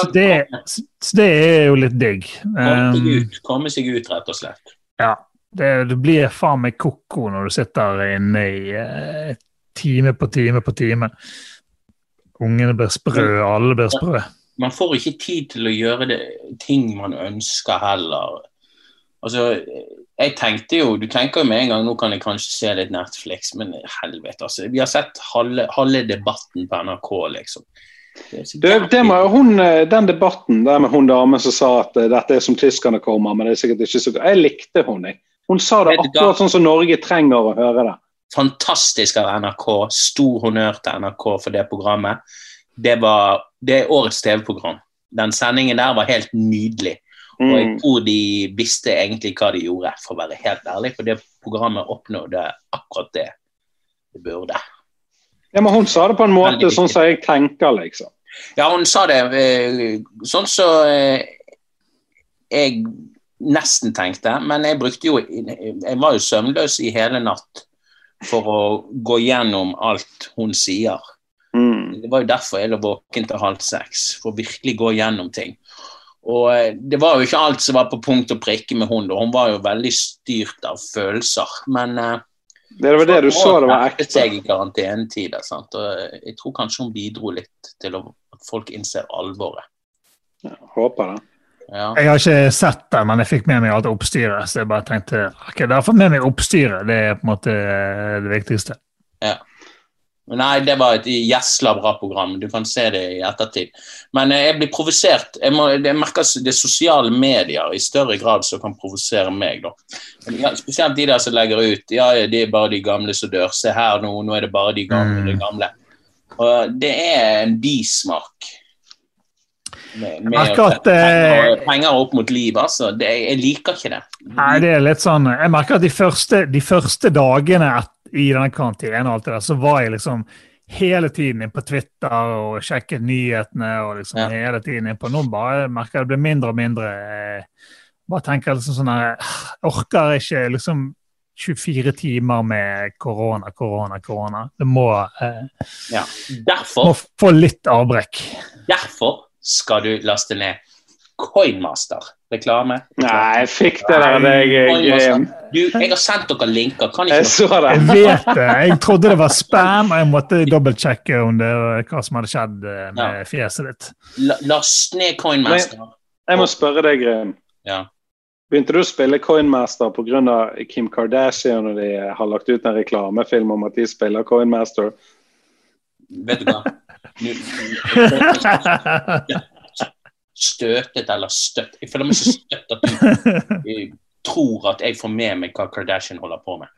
[SPEAKER 2] Så det, så det er jo litt digg.
[SPEAKER 3] komme seg ut, komme seg ut, rett og slett.
[SPEAKER 2] ja, det, du blir faen meg ko-ko når du sitter inne i eh, time på time på time. Ungene blir sprø, alle blir sprø.
[SPEAKER 3] Man får ikke tid til å gjøre det, ting man ønsker heller. Altså, jeg tenkte jo, Du tenker jo med en gang nå kan jeg kanskje se litt Netflix, men helvete, altså. Vi har sett halve, halve debatten på NRK, liksom. Det
[SPEAKER 4] Det, det hun, eh, den debatten der med hun damen som sa at eh, dette er som tyskerne kommer, men det er sikkert ikke så. Jeg likte hun, jeg. Hun sa det akkurat sånn som Norge trenger å høre det.
[SPEAKER 3] fantastisk av NRK. Stor honnør til NRK for det programmet. Det, var, det er årets TV-program. Den sendingen der var helt nydelig. Og jeg
[SPEAKER 4] Mm.
[SPEAKER 3] tror de visste egentlig hva de gjorde, for å være helt ærlig. For det programmet oppnådde akkurat det det burde.
[SPEAKER 4] Ja, men hun sa det på en måte sånn som jeg tenker, liksom.
[SPEAKER 3] Ja, hun sa det sånn sånn så eh, jeg nesten tenkte. Men jeg brukte jo Jeg var jo søvnløs i hele natt for å gå gjennom alt hun sier.
[SPEAKER 4] Mm.
[SPEAKER 3] Det var jo derfor jeg lå våken til halv seks, for å virkelig gå gjennom ting. Og eh, det var jo ikke alt som var på punkt og prikke med hun, da. Hun var jo veldig styrt av følelser. Men eh,
[SPEAKER 4] Det var det du så, det var
[SPEAKER 3] ekte. seg i karantenetider, sant? Og eh, jeg tror kanskje hun bidro litt til at folk innser alvoret.
[SPEAKER 4] Håper det.
[SPEAKER 3] Ja.
[SPEAKER 2] Jeg har ikke sett det, men jeg fikk med meg alt oppstyret. Så jeg bare tenkte ok, da har jeg fått med meg oppstyret. Det er på en måte det viktigste.
[SPEAKER 3] Men Nei, det var et gjesla bra program. Du kan se det i ettertid. Men eh, jeg blir provosert. Jeg, må, jeg merker det er sosiale medier i større grad som kan provosere meg. Ja, spesielt de der som legger ut ja, det er bare de gamle som dør. Se her nå, nå er det bare de gamle.
[SPEAKER 2] Mm.
[SPEAKER 3] De gamle. Og det er en bismak. med, med
[SPEAKER 2] at,
[SPEAKER 3] penger,
[SPEAKER 2] eh,
[SPEAKER 3] penger opp mot liv, altså. Det, jeg liker ikke det.
[SPEAKER 2] Nei, det er litt sånn Jeg merker at de første, de første dagene et, i denne karantenen og alt det der, så var jeg liksom hele tiden inn på Twitter og sjekket nyhetene og liksom
[SPEAKER 3] Ja.
[SPEAKER 2] hele tiden inn på Nå bare merker jeg det blir mindre og mindre eh, Bare tenker liksom sånn her orker ikke liksom 24 timer med korona, korona, korona. Det må, eh,
[SPEAKER 3] Ja.
[SPEAKER 2] må få litt avbrekk.
[SPEAKER 3] derfor skal du laste ned Coinmaster. Reklame.
[SPEAKER 4] Nei, jeg fikk det der. Det, jeg, jeg,
[SPEAKER 3] Du, jeg har sendt dere linker. Kan
[SPEAKER 4] jeg
[SPEAKER 3] ikke
[SPEAKER 4] så
[SPEAKER 2] Jeg vet det. Jeg trodde det var spam, og jeg måtte dobbeltsjekke om det hva som hadde skjedd med med fjeset ditt.
[SPEAKER 3] la, last ned Coinmaster?
[SPEAKER 4] Jeg må spørre deg, Grim.
[SPEAKER 3] Ja.
[SPEAKER 4] Begynte du å spille Coinmaster pga. Kim Kardashian og de har lagt ut en reklamefilm om at de spiller Coinmaster?
[SPEAKER 3] Vet du hva? Støtet eller støtt Jeg føler meg så støtt at du eh, tror at jeg får med meg hva Kardashian holder på med.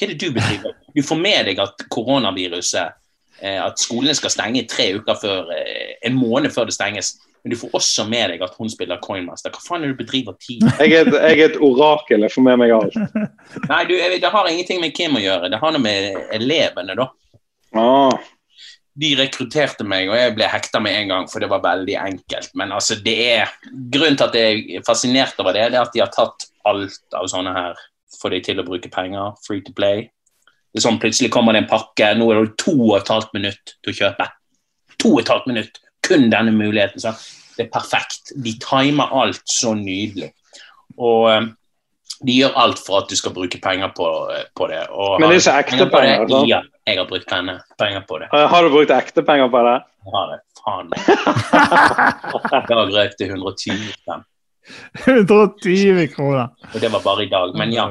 [SPEAKER 3] Hva er det du bedriver? Du får med deg at koronaviruset eh, At skolene skal stenge tre uker før eh, En måned før det stenges. Men du får også med deg at hun spiller Coinmaster. Hva faen er det du bedriver tid?
[SPEAKER 4] Jeg er et, jeg er et orakel. Jeg får med meg alt.
[SPEAKER 3] Nei, du, det har ingenting med Kim å gjøre. Det har noe med elevene, da.
[SPEAKER 4] Ah,
[SPEAKER 3] De rekrutterte meg, og jeg ble hekta med en gang, for det var veldig enkelt. Men altså, det er Grunnen til at jeg er fascinert over det, det er at de har tatt alt av sånne her Får de til å bruke penger. Free to play. Det er sånn Plutselig kommer det en pakke. Nå er det to og et halvt minutt til å kjøpe. To og et halvt minutt. Kun denne muligheten. Så det er perfekt. De timer alt så nydelig. Og eh, de gjør alt for at du skal bruke penger på, på det. Og
[SPEAKER 4] Men det er ikke ekte penger? penger?
[SPEAKER 3] Ja, jeg har brukt penger, penger på det.
[SPEAKER 4] har du brukt ekte penger på det?
[SPEAKER 3] Jeg har det. Faen. I dag røk det 120 spenn.
[SPEAKER 2] 120 kroner.
[SPEAKER 3] Og det var bare i dag. Men ja,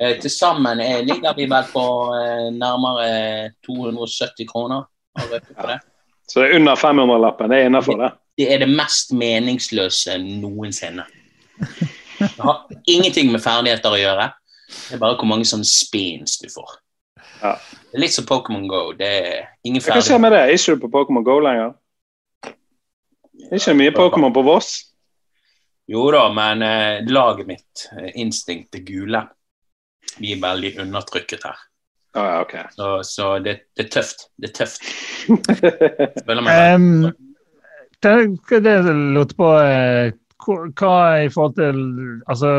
[SPEAKER 3] eh, til sammen eh, ligger vi vel på eh, nærmere 270 kroner. Har røket på det.
[SPEAKER 4] Så det er under 500-lappen. Det er innafor, det.
[SPEAKER 3] det er det mest meningsløse noensinne. Det har ingenting med ferdigheter å gjøre. Det er bare hvor mange sånne spins du får.
[SPEAKER 4] Ja.
[SPEAKER 3] Det er litt som Pokémon Go. Det er ingen
[SPEAKER 4] Hva skjer
[SPEAKER 3] ferdigheter.
[SPEAKER 4] med det? Er ikke du på Pokémon Go lenger? Er ikke mye Pokémon på Voss?
[SPEAKER 3] Jo da, men eh, laget mitt, instinkt det gule, vi er veldig undertrykket her.
[SPEAKER 4] Oh, ja, okay.
[SPEAKER 3] Så, så det, det er tøft. Det er tøft. Spiller meg
[SPEAKER 2] Um, det, det lurte på eh, hva- i forhold til altså,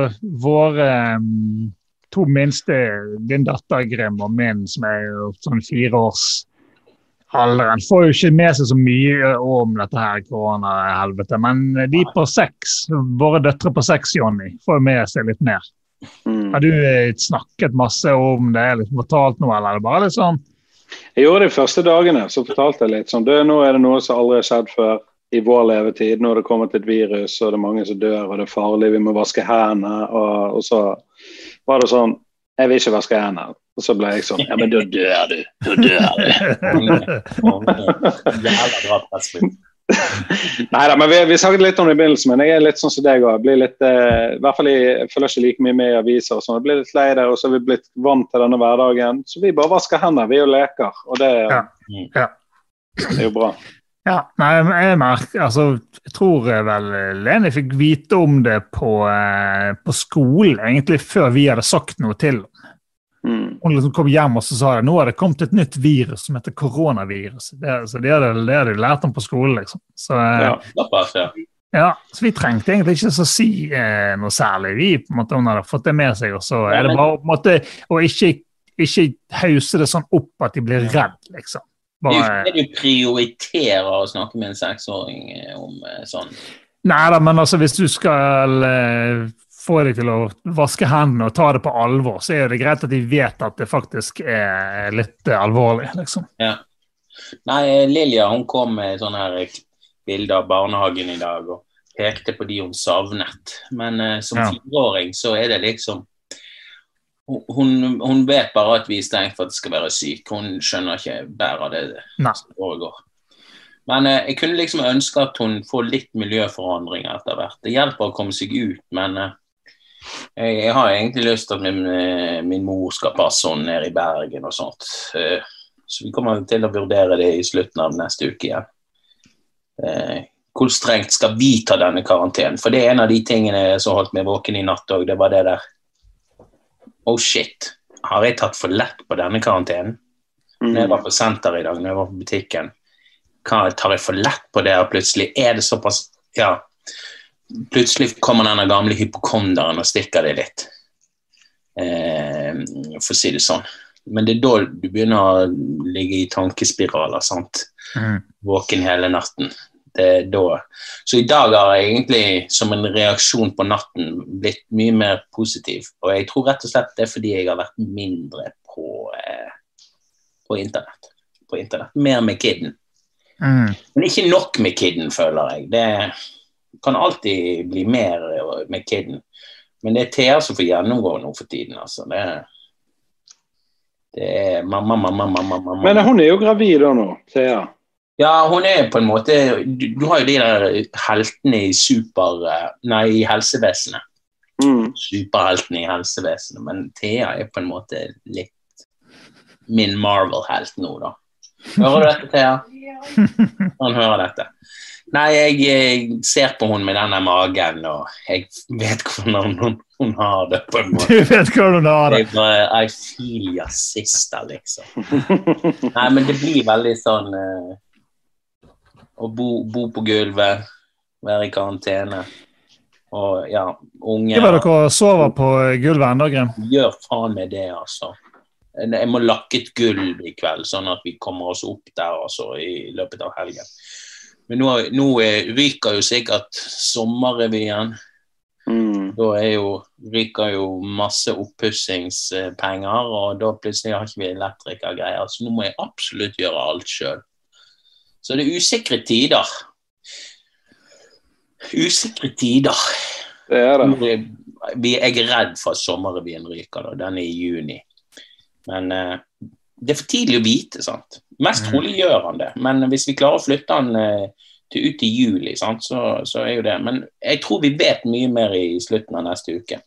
[SPEAKER 2] våre um, to minste, din datter Grim og min, som er jo sånn fire års alderen, får jo ikke med seg så mye om dette her koronahelvetet. Men de på seks, våre døtre på seks, Jonny, får jo med seg litt mer.
[SPEAKER 4] Mm.
[SPEAKER 2] Har du eh, snakket masse om det, liksom fortalt noe, eller er det bare litt sånn
[SPEAKER 4] Jeg gjorde det de første dagene, så fortalte jeg litt sånn Nå er det noe som aldri har skjedd før i vår levetid. Nå er det kommet et virus, og det er mange som dør, og det er farlig, vi må vaske hendene. Og, og så var det sånn Jeg vil ikke vaske hendene. Og så ble jeg sånn Ja, men da dør du. Da dør du. Nei da, men vi, vi snakket litt om det i begynnelsen, men jeg er litt sånn som deg òg. Eh, I hvert fall jeg, føler følger ikke like mye med i aviser og sånn. Jeg blir litt lei det, og så er vi blitt vant til denne hverdagen. Så vi bare vasker hendene, vi og leker. Og det,
[SPEAKER 2] Ja. Ja.
[SPEAKER 4] det er jo bra.
[SPEAKER 2] Ja, nei, jeg merker, altså, jeg tror eh, vel Leni fikk vite om det på, eh, på skolen, egentlig før vi hadde sagt noe til henne.
[SPEAKER 4] Mm.
[SPEAKER 2] Hun liksom kom hjem og så sa det, nå har det kommet et nytt virus som heter koronavirus. Det, så det hadde, det hadde de lært om på skolen, liksom. Så, eh,
[SPEAKER 4] Ja.
[SPEAKER 3] Ja.
[SPEAKER 2] ja, så vi trengte egentlig ikke så si eh, noe særlig. Vi på en måte, Hun hadde fått det med seg, og så er det bare på en måte å ikke, ikke hause det sånn opp at de blir redd, liksom.
[SPEAKER 3] Det er jo ikke det du prioriterer å snakke med en seksåring eh, om eh, sånn.
[SPEAKER 2] Nei da, men altså hvis du skal eh, få deg til å vaske hendene og ta det på alvor, så er det greit at de vet at det faktisk er litt alvorlig, liksom.
[SPEAKER 3] Ja. Nei, Lilja hun kom med sånne her bilder av barnehagen i dag og pekte på de hun savnet. Men eh, som
[SPEAKER 2] Ja.
[SPEAKER 3] fireåring så er det liksom hun, hun vet bare at vi er stengt for at det skal være syk. Hun skjønner ikke bæret det
[SPEAKER 2] Nei.
[SPEAKER 3] som foregår. Men eh, jeg kunne liksom ønske at hun får litt miljøforandring etter hvert. Det hjelper å komme seg ut, men eh, jeg, jeg har egentlig lyst til at min, eh, min mor skal passe henne nede i Bergen og sånt. Eh, så vi kommer til å vurdere det i slutten av neste uke igjen. Eh, hvor strengt skal vi ta denne karantenen? For det er en av de tingene som holdt meg våken i natt òg, det var det der. Oh shit, har jeg tatt for lett på denne karantenen? Når jeg var på senter i dag, når jeg var på butikken, hva, tar jeg for lett på det? Og plutselig er det såpass Ja. Plutselig kommer denne gamle hypokonderen og stikker det litt. Eh, for å si det sånn. Men det er da du begynner å ligge i tankespiraler. sant?
[SPEAKER 2] Mm.
[SPEAKER 3] Våken hele natten. Det er da. Så i dag har jeg egentlig som en reaksjon på natten blitt mye mer positiv. Og jeg tror rett og slett det er fordi jeg har vært mindre på, eh, på internett. På internett. Mer med kidden.
[SPEAKER 2] Mm.
[SPEAKER 3] Men ikke nok med kidden, føler jeg. Det kan alltid bli mer med kidden. Men det er Thea som får gjennomgå nå for tiden, altså. Det, det er mamma, mamma, mamma, mamma.
[SPEAKER 4] Men hun er jo gravid da nå, Thea.
[SPEAKER 3] Ja, hun er på en måte Du, du har jo de der heltene i super... eh, Nei, i helsevesenet.
[SPEAKER 4] Mm.
[SPEAKER 3] Superheltene i helsevesenet. Men Thea er på en måte litt min Marvel-helt nå, da. Hører du dette, Thea? Han hører dette. Nei, jeg, jeg ser på hun med denne magen, og jeg vet hvordan hun, hun har det, på en måte.
[SPEAKER 2] Du vet hvordan hun har det.
[SPEAKER 3] Jeg bare, I feel your sister, liksom. Nei, men det blir veldig sånn eh, Å bo, bo på gulvet, være i karantene, og ja, unge
[SPEAKER 2] Ikke dere sover på gulvet ennå, Grim.
[SPEAKER 3] Gjør faen med det, altså. Jeg må lakke et gulv i kveld, sånn at vi kommer oss opp der altså, i løpet av helgen. Men nå, nå ryker jo sikkert sommerrevyen.
[SPEAKER 4] Mm.
[SPEAKER 3] Da er jo, ryker jo masse oppussingspenger, og da plutselig har ikke vi elektrikergreier. Så nå må jeg absolutt gjøre alt sjøl. Så det er usikre tider. Usikre tider.
[SPEAKER 4] Det er det.
[SPEAKER 3] Vi, jeg er redd for at sommerrevyen ryker, da. Den er i juni. Men eh, det er for tidlig å vite, sant. Mest
[SPEAKER 2] Mhm.
[SPEAKER 3] trolig gjør han det. Men hvis vi klarer å flytte han eh, til ut i juli, sant, så, så er jo det. Men jeg tror vi vet mye mer i slutten av neste uke.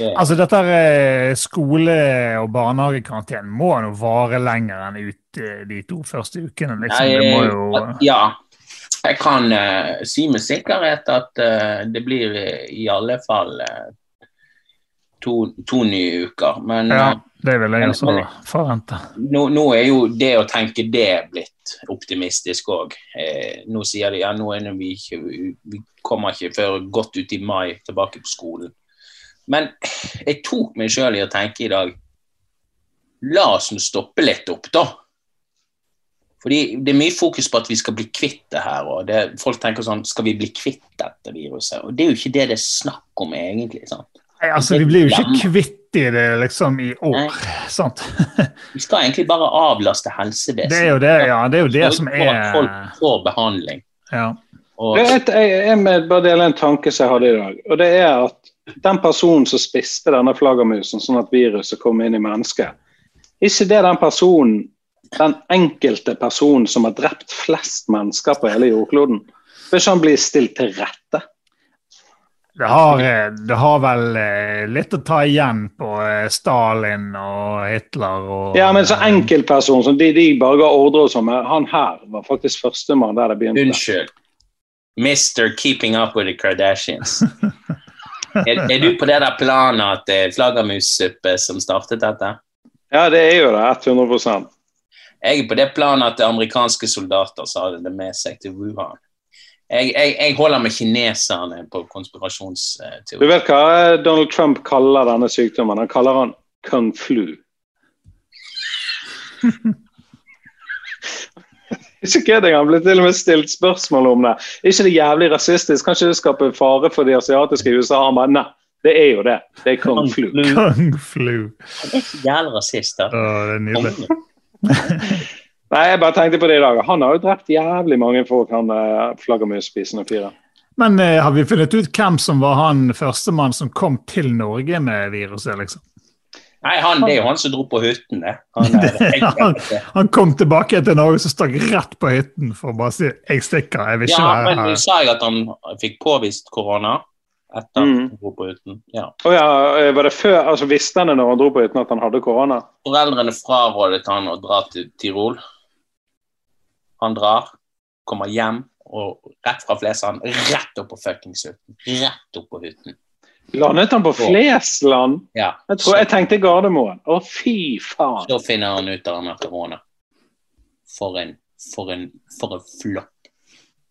[SPEAKER 3] Det,
[SPEAKER 2] Altså, dette er skole- og barnehagekarantene må nå vare lenger enn ut eh, de to første ukene. Liksom.
[SPEAKER 3] Nei,
[SPEAKER 2] jo
[SPEAKER 3] Ja. Jeg kan uh, si med sikkerhet at uh, det blir eh, i alle fall uh, to, to nye uker. Men
[SPEAKER 2] Ja,
[SPEAKER 3] eh,
[SPEAKER 2] det vil jeg også forvente.
[SPEAKER 3] nå, nå er jo det å tenke det blitt optimistisk òg. Eh, nå sier de ja, nå er vi ikke Vi kommer ikke før godt ut i mai tilbake på skolen. Men jeg tok meg sjøl i å tenke i dag La oss nå stoppe litt opp, da. Fordi Det er mye fokus på at vi skal bli kvitt det her. og det, Folk tenker sånn Skal vi bli kvitt dette viruset? Og Det er jo ikke det det er snakk om, egentlig. sant?
[SPEAKER 2] Nei, altså, vi blir jo ikke kvitt i det liksom i år, sant?
[SPEAKER 3] Vi skal egentlig bare avlaste helsevesenet.
[SPEAKER 2] Det er jo det, ja. Det er jo det som
[SPEAKER 3] er at Folk får behandling.
[SPEAKER 2] ja.
[SPEAKER 3] Og,
[SPEAKER 4] Jeg, jeg, jeg med bare dele en tanke som jeg hadde i dag. og det er at Den personen som spiste denne flaggermusen sånn at viruset kom inn i mennesket, ikke det den personen, den enkelte personen som har drept flest mennesker på hele jordkloden? Bør ikke han bli stilt til rette?
[SPEAKER 2] Det har, eh, det har vel eh, litt å ta igjen på eh, Stalin og Hitler og
[SPEAKER 4] Ja, men så enkeltperson som de, de bare ga ordre og sånn, han her var faktisk førstemann der det begynte.
[SPEAKER 3] unnskyld. Mr. Keeping Up with the Kardashians. er, er du på det der planet at det er flaggermussuppe som startet dette?
[SPEAKER 4] Ja, det er jo det. 100
[SPEAKER 3] Jeg er på det planet at det er amerikanske soldater sa det med seg til Wuhan. Jeg, jeg, jeg holder med kineserne på
[SPEAKER 4] Du vet hva Donald Trump kaller denne sykdommen? Han kaller han kung flu. Ikke kødd engang. Ble til og med stilt spørsmål om det. Ikke det jævlig rasistisk? Kan ikke det skape fare for de asiatiske i USA? Han bare nei, det er jo det. Det er kung flu.
[SPEAKER 2] Kung flu.
[SPEAKER 3] Det er så jævlig rasist, da.
[SPEAKER 2] Å, det er nydelig.
[SPEAKER 4] Nei, jeg bare tenkte på det i dag. Han har jo drept jævlig mange folk, han uh, flaggermusspisende fyren.
[SPEAKER 2] Men eh, har vi funnet ut hvem som var han førstemann som kom til Norge med viruset, liksom?
[SPEAKER 3] Nei, han, det er jo han som dro på hytten, det. Han,
[SPEAKER 2] han, han kom tilbake til Norge og stakk rett på hytten for å bare si 'jeg stikker', jeg vil ikke
[SPEAKER 3] ja,
[SPEAKER 2] være
[SPEAKER 3] men
[SPEAKER 2] Du
[SPEAKER 3] sa jeg at han fikk påvist korona etter
[SPEAKER 4] Mm.
[SPEAKER 3] han dro på hytten? Ja.
[SPEAKER 4] Oh, ja, eh, var det før, altså Visste han det når han dro på hytten at han hadde korona?
[SPEAKER 3] Foreldrene frarådet han å dra til Tirol. Han drar. kommer hjem og rett fra Flesland, rett opp på fuckings hytten. Rett opp på hytten.
[SPEAKER 4] Landet han på Flesland?
[SPEAKER 3] Ja.
[SPEAKER 4] Jeg tror jeg tenkte Gardermoen. Å, fy faen.
[SPEAKER 3] Så finner han ut av han har korona. For en For en For en flopp.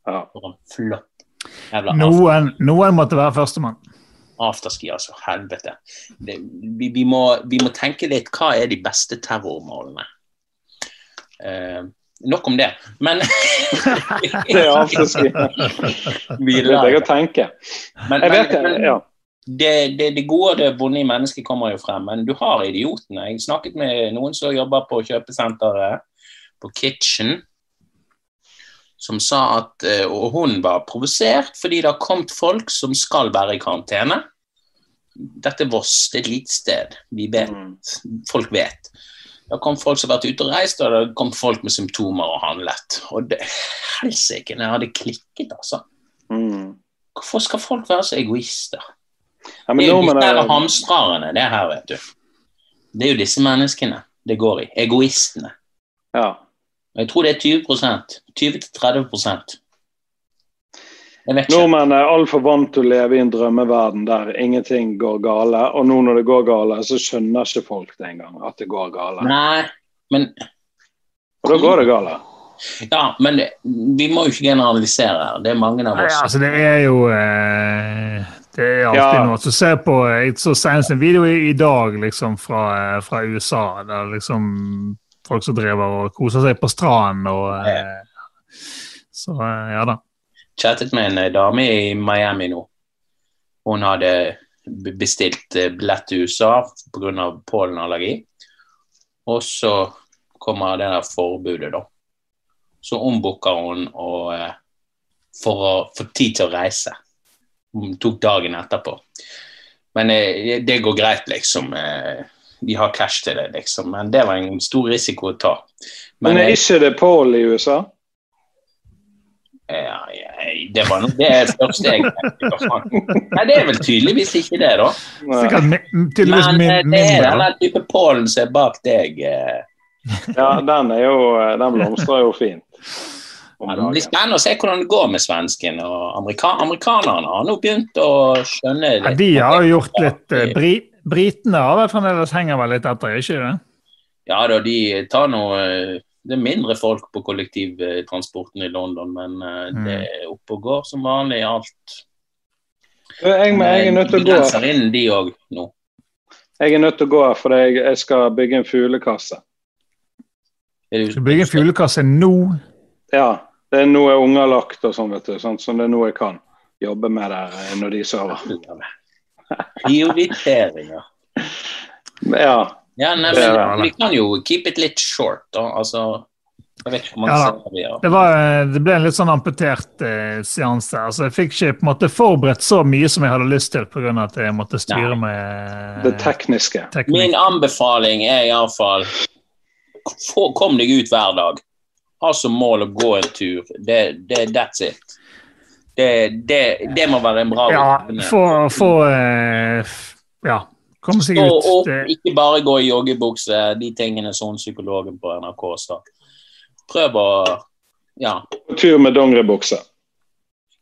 [SPEAKER 4] Ja.
[SPEAKER 3] For en flopp. Jævla
[SPEAKER 2] Noen, noen måtte være førstemann.
[SPEAKER 3] afterski, altså. Helvete. Det, vi, vi, må, vi må tenke litt hva er de beste terrormålene. Eh, nok om det. Men
[SPEAKER 4] Det er afterski.
[SPEAKER 3] Vi
[SPEAKER 4] Det er det å tenke.
[SPEAKER 3] Men,
[SPEAKER 4] Jeg vet
[SPEAKER 3] men,
[SPEAKER 4] det, ja.
[SPEAKER 3] Det, det, det gode og det vonde i mennesket kommer jo frem, men du har idiotene. Jeg snakket med noen som jobber på kjøpesenteret, på Kitchen, som sa at eh, Og hun var provosert fordi det har kommet folk som skal være i karantene. Dette er Voss, det er et lite sted. Vi vet,
[SPEAKER 4] Mm.
[SPEAKER 3] folk vet. Det har kommet folk som har vært ute og reist, og det har kommet folk med symptomer og handlet. Og det Helsike, det hadde klikket, altså.
[SPEAKER 4] Mm.
[SPEAKER 3] Hvorfor skal folk være så egoister?
[SPEAKER 4] Ja, men
[SPEAKER 3] Det er jo disse her
[SPEAKER 4] er
[SPEAKER 3] hamstrerne, det her, vet du. Det er jo disse menneskene det går i. Egoistene.
[SPEAKER 4] ja.
[SPEAKER 3] Jeg tror det er 20 20-30% Jeg vet ikke.
[SPEAKER 4] Nordmenn er altfor vant til å leve i en drømmeverden der ingenting går gale. Og nå når det går gale, så skjønner ikke folk det engang at det går gale.
[SPEAKER 3] Nei, men
[SPEAKER 4] Og da går det gale.
[SPEAKER 3] Ja, men det, vi må jo ikke generalisere. Det er mange av
[SPEAKER 2] Nei,
[SPEAKER 3] oss.
[SPEAKER 2] altså, det er jo eh, Det er alltid
[SPEAKER 4] Ja.
[SPEAKER 2] noe. Så se på Jeg så senest en video i, dag liksom fra, eh, fra USA, der liksom folk som driver og koser seg på stranden og ja. Så eh, ja da.
[SPEAKER 3] chattet med en eh, dame i Miami nå. Hun hadde bestilt eh, billett til USA pga. pollenallergi. Og så kommer det der forbudet, da. Så ombooker hun og, eh, for å få tid til å reise. Tok dagen etterpå. Men eh, det går greit, liksom. Eh, de har cash til det, liksom. Men det var en stor risiko å ta.
[SPEAKER 4] Men
[SPEAKER 3] Men
[SPEAKER 4] er
[SPEAKER 3] eh,
[SPEAKER 4] ikke det Paul i USA?
[SPEAKER 3] Ja, ja, det var nok det første jeg tenkte. Nei, det er vel tydeligvis ikke det, da.
[SPEAKER 2] Sikkert tydeligvis
[SPEAKER 3] Men
[SPEAKER 2] min,
[SPEAKER 3] eh, det er
[SPEAKER 2] mindre.
[SPEAKER 3] den
[SPEAKER 2] da.
[SPEAKER 3] der type pollen som er bak deg. eh.
[SPEAKER 4] Ja, den er jo Den blomstrer jo fint.
[SPEAKER 3] Ja, det blir spennende å se hvordan det går med svensken. og amerika Amerikanerne har nå begynt å skjønne
[SPEAKER 2] Ja, de har jo gjort litt eh, bri, Britene har vel fremdeles henger vel litt etter, ikke det?
[SPEAKER 3] Ja da, de tar nå eh, Det er mindre folk på kollektivtransporten i London, men eh,
[SPEAKER 2] Mm.
[SPEAKER 3] det er oppe og går som vanlig alt.
[SPEAKER 4] Jeg, men jeg er nødt til å
[SPEAKER 3] De
[SPEAKER 4] gå.
[SPEAKER 3] inn, de òg, nå.
[SPEAKER 4] Jeg er nødt til å gå for jeg, jeg skal bygge en fuglekasse.
[SPEAKER 3] Du-
[SPEAKER 2] Skal bygge en fuglekasse nå.
[SPEAKER 4] Ja, det er noe unger lagt og sånn, vet du. Sånn, så det er noe jeg kan jobbe med der eh, når de sover.
[SPEAKER 3] Prioriteringer.
[SPEAKER 4] Ja.
[SPEAKER 3] Ja, nei, men vi kan jo keep it litt short, da. Altså Jeg vet ikke hvor mange
[SPEAKER 2] Ja da.
[SPEAKER 3] serier.
[SPEAKER 2] Det, var, eh, det ble en litt sånn amputert eh, seanse. Altså, jeg fikk ikke på en måte forberedt så mye som jeg hadde lyst til, pga. at jeg måtte styre med
[SPEAKER 4] Det tekniske.
[SPEAKER 2] Teknik.
[SPEAKER 3] Min anbefaling er iallfall Kom deg ut hver dag. Ha som mål å gå en tur. Det, det, that's it. Det, det, det må være en bra
[SPEAKER 2] Ja, få, få eh, Ja, komme seg ut.
[SPEAKER 3] Og,
[SPEAKER 2] Det,
[SPEAKER 3] ikke bare gå i joggebukse, de tingene som psykologen på NRK sa. Prøv å Ja.
[SPEAKER 4] Tur med dongeribukse.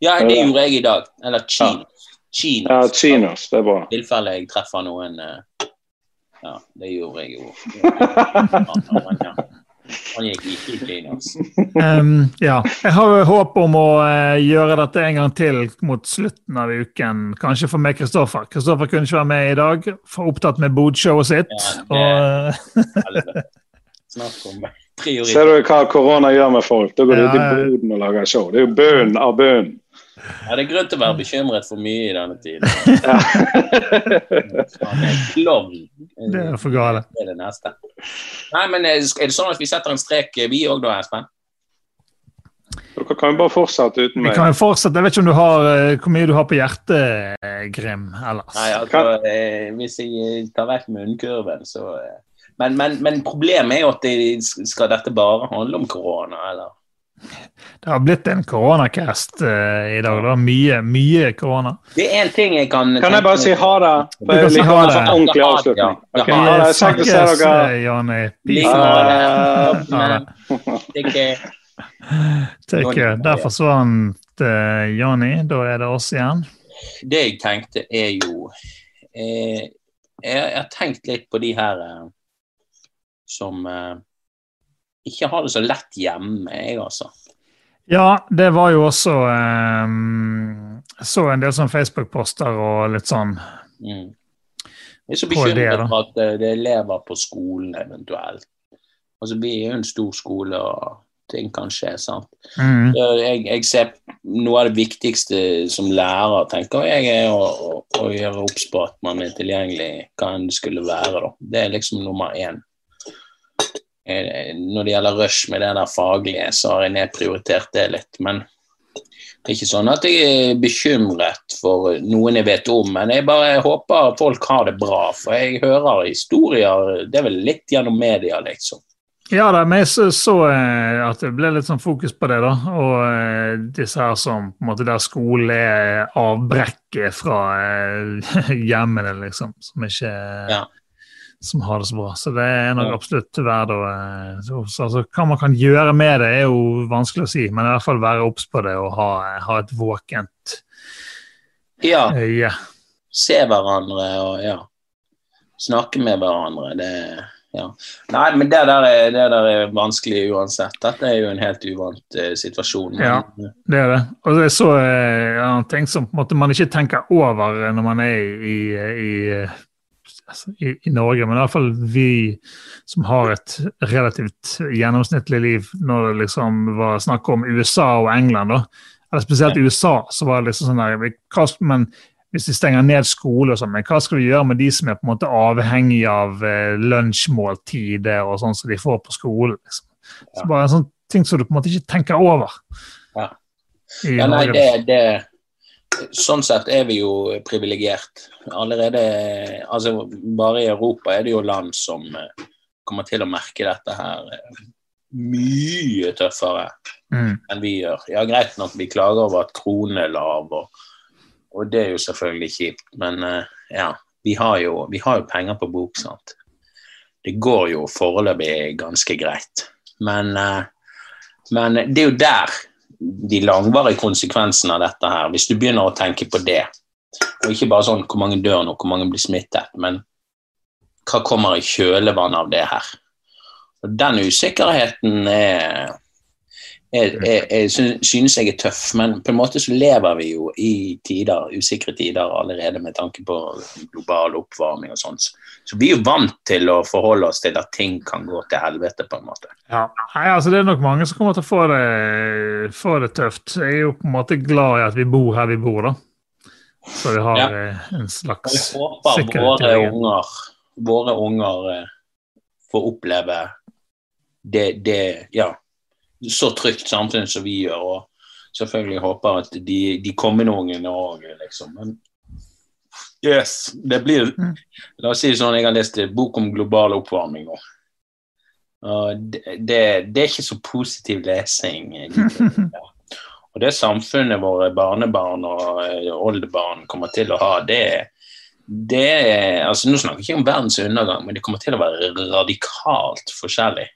[SPEAKER 3] ja, det gjorde jeg i dag. Eller chinos. Chinos.
[SPEAKER 4] Ja, chinos. Det er bra.
[SPEAKER 3] I tilfelle jeg treffer noen eh, Ja, det gjorde jeg jo. Ja, Han gikk ikke i chinos.
[SPEAKER 2] Um, ja. Jeg har håp om å eh, gjøre dette en gang til mot slutten av uken. Kanskje for meg Kristoffer. Kristoffer kunne ikke være med i dag, for opptatt med bodshowet sitt.
[SPEAKER 3] Ja, det-
[SPEAKER 2] og,
[SPEAKER 3] Snakk om
[SPEAKER 4] Ser du hva korona gjør med folk? Da går de ut i
[SPEAKER 2] Ja, ja.
[SPEAKER 4] boden og lager show. Det er jo bunnen av bunnen.
[SPEAKER 3] Ja, det er grunn til å være bekymret for mye i denne tiden.
[SPEAKER 4] Ja.
[SPEAKER 3] Han er klovn.
[SPEAKER 2] det er for gale.
[SPEAKER 3] Det er det neste. Nei, men er det sånn at vi setter en strek, vi òg da, Espen?
[SPEAKER 4] Dere kan jo bare fortsette uten meg.
[SPEAKER 2] Vi kan jo fortsette. Jeg vet ikke om du har, eh, hvor mye du har på hjertet, eh, Grim, ellers.
[SPEAKER 3] Nei, altså, eh, hvis jeg tar vekk munnkurven, så eh. men, men, men problemet er jo at det, skal dette bare handle om korona, eller?
[SPEAKER 2] Det har blitt en koronacast uh, i dag. Det var mye, mye korona.
[SPEAKER 3] Det er én ting jeg kan
[SPEAKER 4] Kan jeg bare si ha det?
[SPEAKER 2] Du
[SPEAKER 4] For jeg
[SPEAKER 2] kan si
[SPEAKER 4] liker
[SPEAKER 2] ha
[SPEAKER 4] å ha
[SPEAKER 2] det.
[SPEAKER 4] ordentlig avslutning.
[SPEAKER 3] ja.
[SPEAKER 4] okay.
[SPEAKER 3] Ja,
[SPEAKER 4] ha det.
[SPEAKER 2] Snakkes, eh, Jonny.
[SPEAKER 4] Det.
[SPEAKER 3] Ikke
[SPEAKER 2] Take care. Der forsvant uh, Jonny. Da er det oss igjen.
[SPEAKER 3] Det jeg tenkte, er jo eh, jeg, jeg har tenkt litt på de her eh, som eh, ikke har det så lett hjemme, jeg, altså.
[SPEAKER 2] Ja, det var jo også um, Så en del sånn Facebook-poster og litt sånn.
[SPEAKER 3] Mm. Jeg er så bekymret for at eh, det er elever på skolen eventuelt. Altså, vi er jo en stor skole, og ting kan skje. sant?
[SPEAKER 2] Mm.
[SPEAKER 3] Jeg, jeg ser Noe av det viktigste som lærer, tenker jeg, er å, å, å gjøre obs på at man er tilgjengelig hva enn det skulle være. da. Det er liksom nummer én. Eh, Når det gjelder rush med det der faglige, så har jeg nedprioritert det litt. Men det er ikke sånn at jeg er bekymret for noen jeg vet om, men jeg bare håper folk har det bra. For jeg hører historier, det er vel litt gjennom media, liksom.
[SPEAKER 2] Ja da, men jeg så, så eh, at det ble litt sånn fokus på det, da. Og eh, disse her som på en måte der skole er avbrekket fra eh, hjemmene, liksom. Som ikke
[SPEAKER 3] Ja.
[SPEAKER 2] Som har det så bra. Så det er nok absolutt verdt å eh, så, så, altså, Hva man kan gjøre med det, er jo vanskelig å si, men i hvert fall være obs på det og ha, ha et våkent
[SPEAKER 3] Ja.
[SPEAKER 2] øye.
[SPEAKER 3] se hverandre og ja, snakke med hverandre. Det, ja. Nei, men det der, er, det der er vanskelig uansett. Dette er jo en helt uvant eh, situasjon.
[SPEAKER 2] Ja. Det er det. Og det er så eh, ting som måte man ikke tenker over når man er i, i, altså, i, i Norge, men i hvert fall vi som har et relativt gjennomsnittlig liv når det liksom var snakk om USA og England, da. Eller spesielt USA, så var det liksom sånn der Men hvis de stenger ned skole og sånn, men hva skal vi gjøre med de som er på en måte avhengig av eh, lunsjmåltider og sånn som de får på skolen? Liksom. Så bare en sånn ting som du på en måte ikke tenker over.
[SPEAKER 3] Ja.
[SPEAKER 2] I
[SPEAKER 3] Ja, nei, det, det Sånn sett er vi jo privilegert. Allerede altså Bare i Europa er det jo land som eh, kommer til å merke dette her eh, mye tøffere
[SPEAKER 2] Mm.
[SPEAKER 3] enn vi gjør. Ja, greit nok, vi klager over at kronen er lav, og, og det er jo selvfølgelig kjipt, men eh, ja, vi har, jo, vi har jo penger på bok, sant. Det går jo foreløpig ganske greit. Men, men det er jo der de langvarige konsekvensene av dette her, hvis du begynner å tenke på det, og ikke bare sånn hvor mange dør nå, hvor mange blir smittet, men hva kommer i kjølvannet av det her? Og den usikkerheten er jeg, jeg, jeg synes jeg er tøff, men på en måte så lever vi jo i tider, usikre tider allerede med tanke på global oppvarming og sånt. Så vi er jo vant til å forholde oss til at ting kan gå til helvete, på en måte.
[SPEAKER 2] Ja. Nei, altså Det er nok mange som kommer til å få det, få det tøft. Jeg er jo på en måte glad i at vi bor her vi bor, da. Så vi har
[SPEAKER 3] Ja.
[SPEAKER 2] eh, en slags sikkerhet.
[SPEAKER 3] jeg håper
[SPEAKER 2] sikkerhet
[SPEAKER 3] våre unger, våre unger eh, får oppleve det, det ja, så trygt samfunn som vi gjør. Og selvfølgelig håper at de, de kommende ungene òg, liksom. Men yes, det blir
[SPEAKER 2] Mm.
[SPEAKER 3] La oss si det sånn, jeg har lest en bok om global oppvarming nå. Det, det, det er ikke så positiv lesing. Ja. Og det samfunnet våre barnebarn og eh, oldebarn kommer til å ha, det, det er altså Nå snakker jeg ikke om verdens undergang, men det kommer til å være radikalt forskjellig.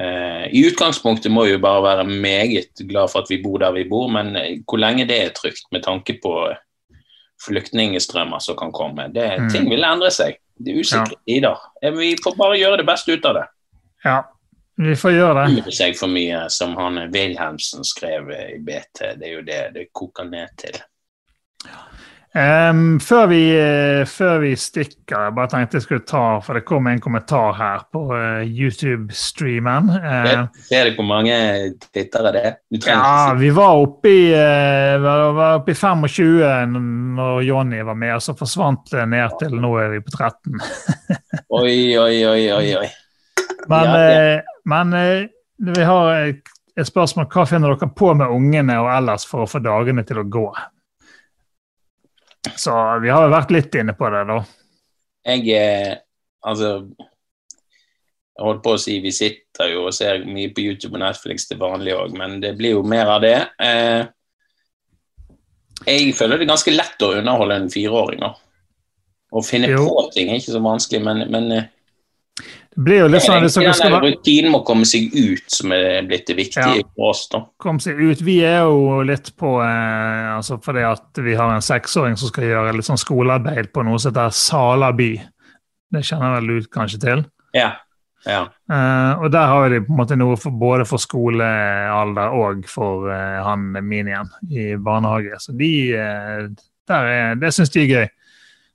[SPEAKER 3] Eh, I utgangspunktet må vi jo bare være meget glad for at vi bor der vi bor, men eh, hvor lenge det er trygt med tanke på flyktningstrømmer som kan komme, det,
[SPEAKER 2] Mm.
[SPEAKER 3] ting vil endre seg. Det er usikre tider. Eh, Vi får bare gjøre det beste ut av det.
[SPEAKER 2] Ja, vi får gjøre det.
[SPEAKER 3] Ikke seg for mye, som han Wilhelmsen skrev i BT. Det er jo det det koker ned til.
[SPEAKER 2] Em, før, vi, eh, før vi stikker, jeg bare tenkte jeg skulle ta, for det kom en kommentar her på uh, YouTube-streamen.
[SPEAKER 3] Uh, Ser du hvor mange tittere det er?
[SPEAKER 2] Ja, vi var oppe i, eh, var var oppe i 25 når Jonny var med, og så forsvant det ned til nå er vi på 13.
[SPEAKER 3] Oi, oi, oi, oi. oi.
[SPEAKER 2] Men,
[SPEAKER 3] Ja,
[SPEAKER 2] men vi har et, et spørsmål. Hva finner dere på med ungene og ellers for å få dagene til å gå? Så vi har jo vært litt inne på det, da.
[SPEAKER 3] Jeg eh, Altså Jeg holdt på å si vi sitter jo og ser mye på YouTube og Netflix til vanlig òg, men det blir jo mer av det. Eh, jeg føler det er ganske lett å underholde en fireåring. Å finne
[SPEAKER 2] Jo.
[SPEAKER 3] på ting er ikke så vanskelig, men, men eh,
[SPEAKER 2] blir jo litt sånn
[SPEAKER 3] Det er
[SPEAKER 2] skal
[SPEAKER 3] den rutinen må komme seg ut som er blitt det viktige
[SPEAKER 2] Ja.
[SPEAKER 3] for oss. da.
[SPEAKER 2] komme seg ut. Vi er jo litt på eh, altså Fordi at vi har en seksåring som skal gjøre litt sånn skolearbeid på noe som heter Sala by. Det kjenner vel du kanskje til?
[SPEAKER 3] Ja. ja.
[SPEAKER 2] Eh, og der har de på en måte noe for, både for skolealder og for eh, han minien i barnehage. Så de, eh, er, det syns de er gøy.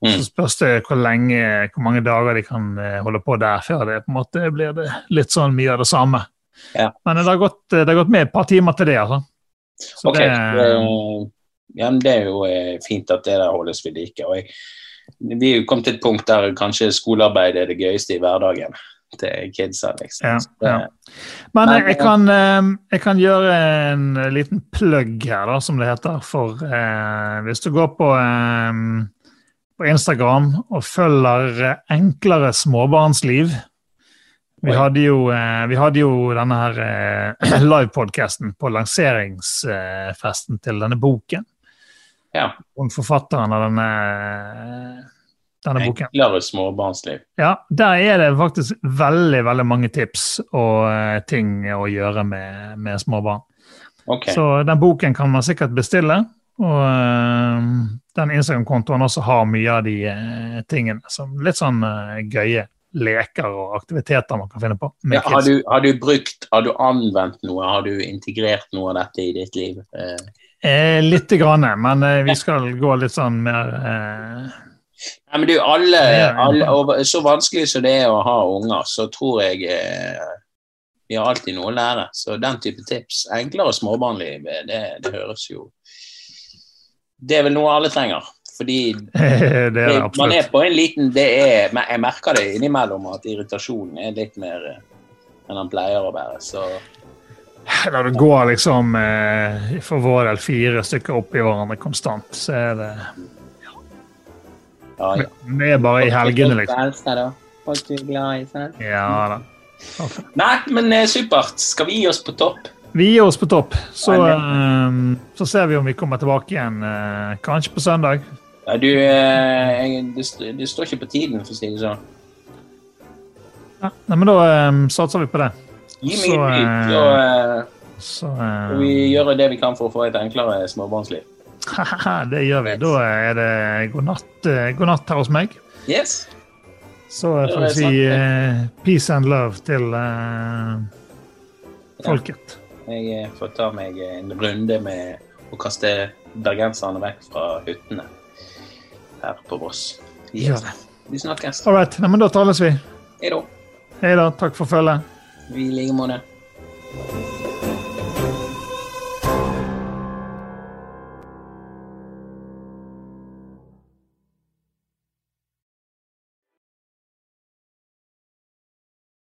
[SPEAKER 3] Mm.
[SPEAKER 2] Så spørs det hvor lenge, hvor mange dager de kan eh, holde på der før det på en måte blir det litt sånn mye av det samme.
[SPEAKER 3] Ja.
[SPEAKER 2] Men det har, gått, det har gått med et par timer til det, altså. Så
[SPEAKER 3] Ok,
[SPEAKER 2] det,
[SPEAKER 3] eh, ja, men det er jo eh, fint at det der holdes ved like. og jeg, Vi er jo kommet til et punkt der kanskje skolearbeid er det gøyeste i hverdagen til kidsa. liksom.
[SPEAKER 2] Ja, ja. Men
[SPEAKER 3] Men,
[SPEAKER 2] eh, jeg kan, eh, jeg kan gjøre en liten plugg her, da, som det heter. For eh, hvis du går på, eh, på Instagram og følger eh, Enklere småbarnsliv vi hadde, jo, eh, vi hadde jo denne her livepodkasten livepodcasten på lanseringsfesten til denne boken.
[SPEAKER 3] Ja.
[SPEAKER 2] Og forfatteren av denne, denne boken.
[SPEAKER 3] Enklere småbarnsliv.
[SPEAKER 2] Ja, der er det faktisk veldig veldig mange tips og eh, ting å gjøre med, med småbarn.
[SPEAKER 3] Okay.
[SPEAKER 2] Så den boken kan man sikkert bestille. Og eh, den Instagram-kontoen også har mye av de eh, tingene som litt sånn eh, gøye leker og aktiviteter man kan finne på.
[SPEAKER 3] Ja, har, du, har du brukt, har du anvendt noe, har du integrert noe av dette i ditt liv? Eh,
[SPEAKER 2] Eh, Lite grann, men vi skal gå litt sånn mer eh,
[SPEAKER 3] Nei, men du, alle, alle og Så vanskelig som det er å ha unger, så tror jeg vi har alltid noe å lære. Så den type tips. Enklere småbarnliv, eh, det, det høres jo Det er vel noe alle trenger. Fordi
[SPEAKER 2] Det det
[SPEAKER 3] man er på en liten det er, Jeg merker det innimellom at irritasjonen er litt mer eh, enn den pleier å være. Så
[SPEAKER 2] Når det går liksom eh, for vår del fire stykker oppi hverandre konstant, så er det
[SPEAKER 3] ja, ja.
[SPEAKER 2] Det er bare i helgene, liksom.
[SPEAKER 3] Folk er glad i, sant?
[SPEAKER 2] Ja da.
[SPEAKER 3] Nei, men eh, supert. Skal vi gi oss på topp?
[SPEAKER 2] Vi gir oss på topp, så, eh, så ser vi om vi kommer tilbake igjen uh, kanskje på søndag.
[SPEAKER 3] Ja, du, uh, det, st- står ikke på tiden, for å si det sånn.
[SPEAKER 2] Ja, nei, men da um, satser vi på det.
[SPEAKER 3] Gi meg
[SPEAKER 2] Så,
[SPEAKER 3] en så eh,
[SPEAKER 2] Så eh,
[SPEAKER 3] skal vi gjør det vi kan for å få et enklere småbarnsliv.
[SPEAKER 2] det gjør vi. Da er det god natt, god natt her hos meg.
[SPEAKER 3] Yes.
[SPEAKER 2] Så får vi si peace and love til folket.
[SPEAKER 3] Jeg eh, får ta meg en runde med å kaste bergenserne vekk fra hyttene her på Voss. Vi snakkes.
[SPEAKER 2] All right. Nei, men da tales vi.
[SPEAKER 3] Hei da.
[SPEAKER 2] Hei da. Takk for følget.
[SPEAKER 3] I like måte.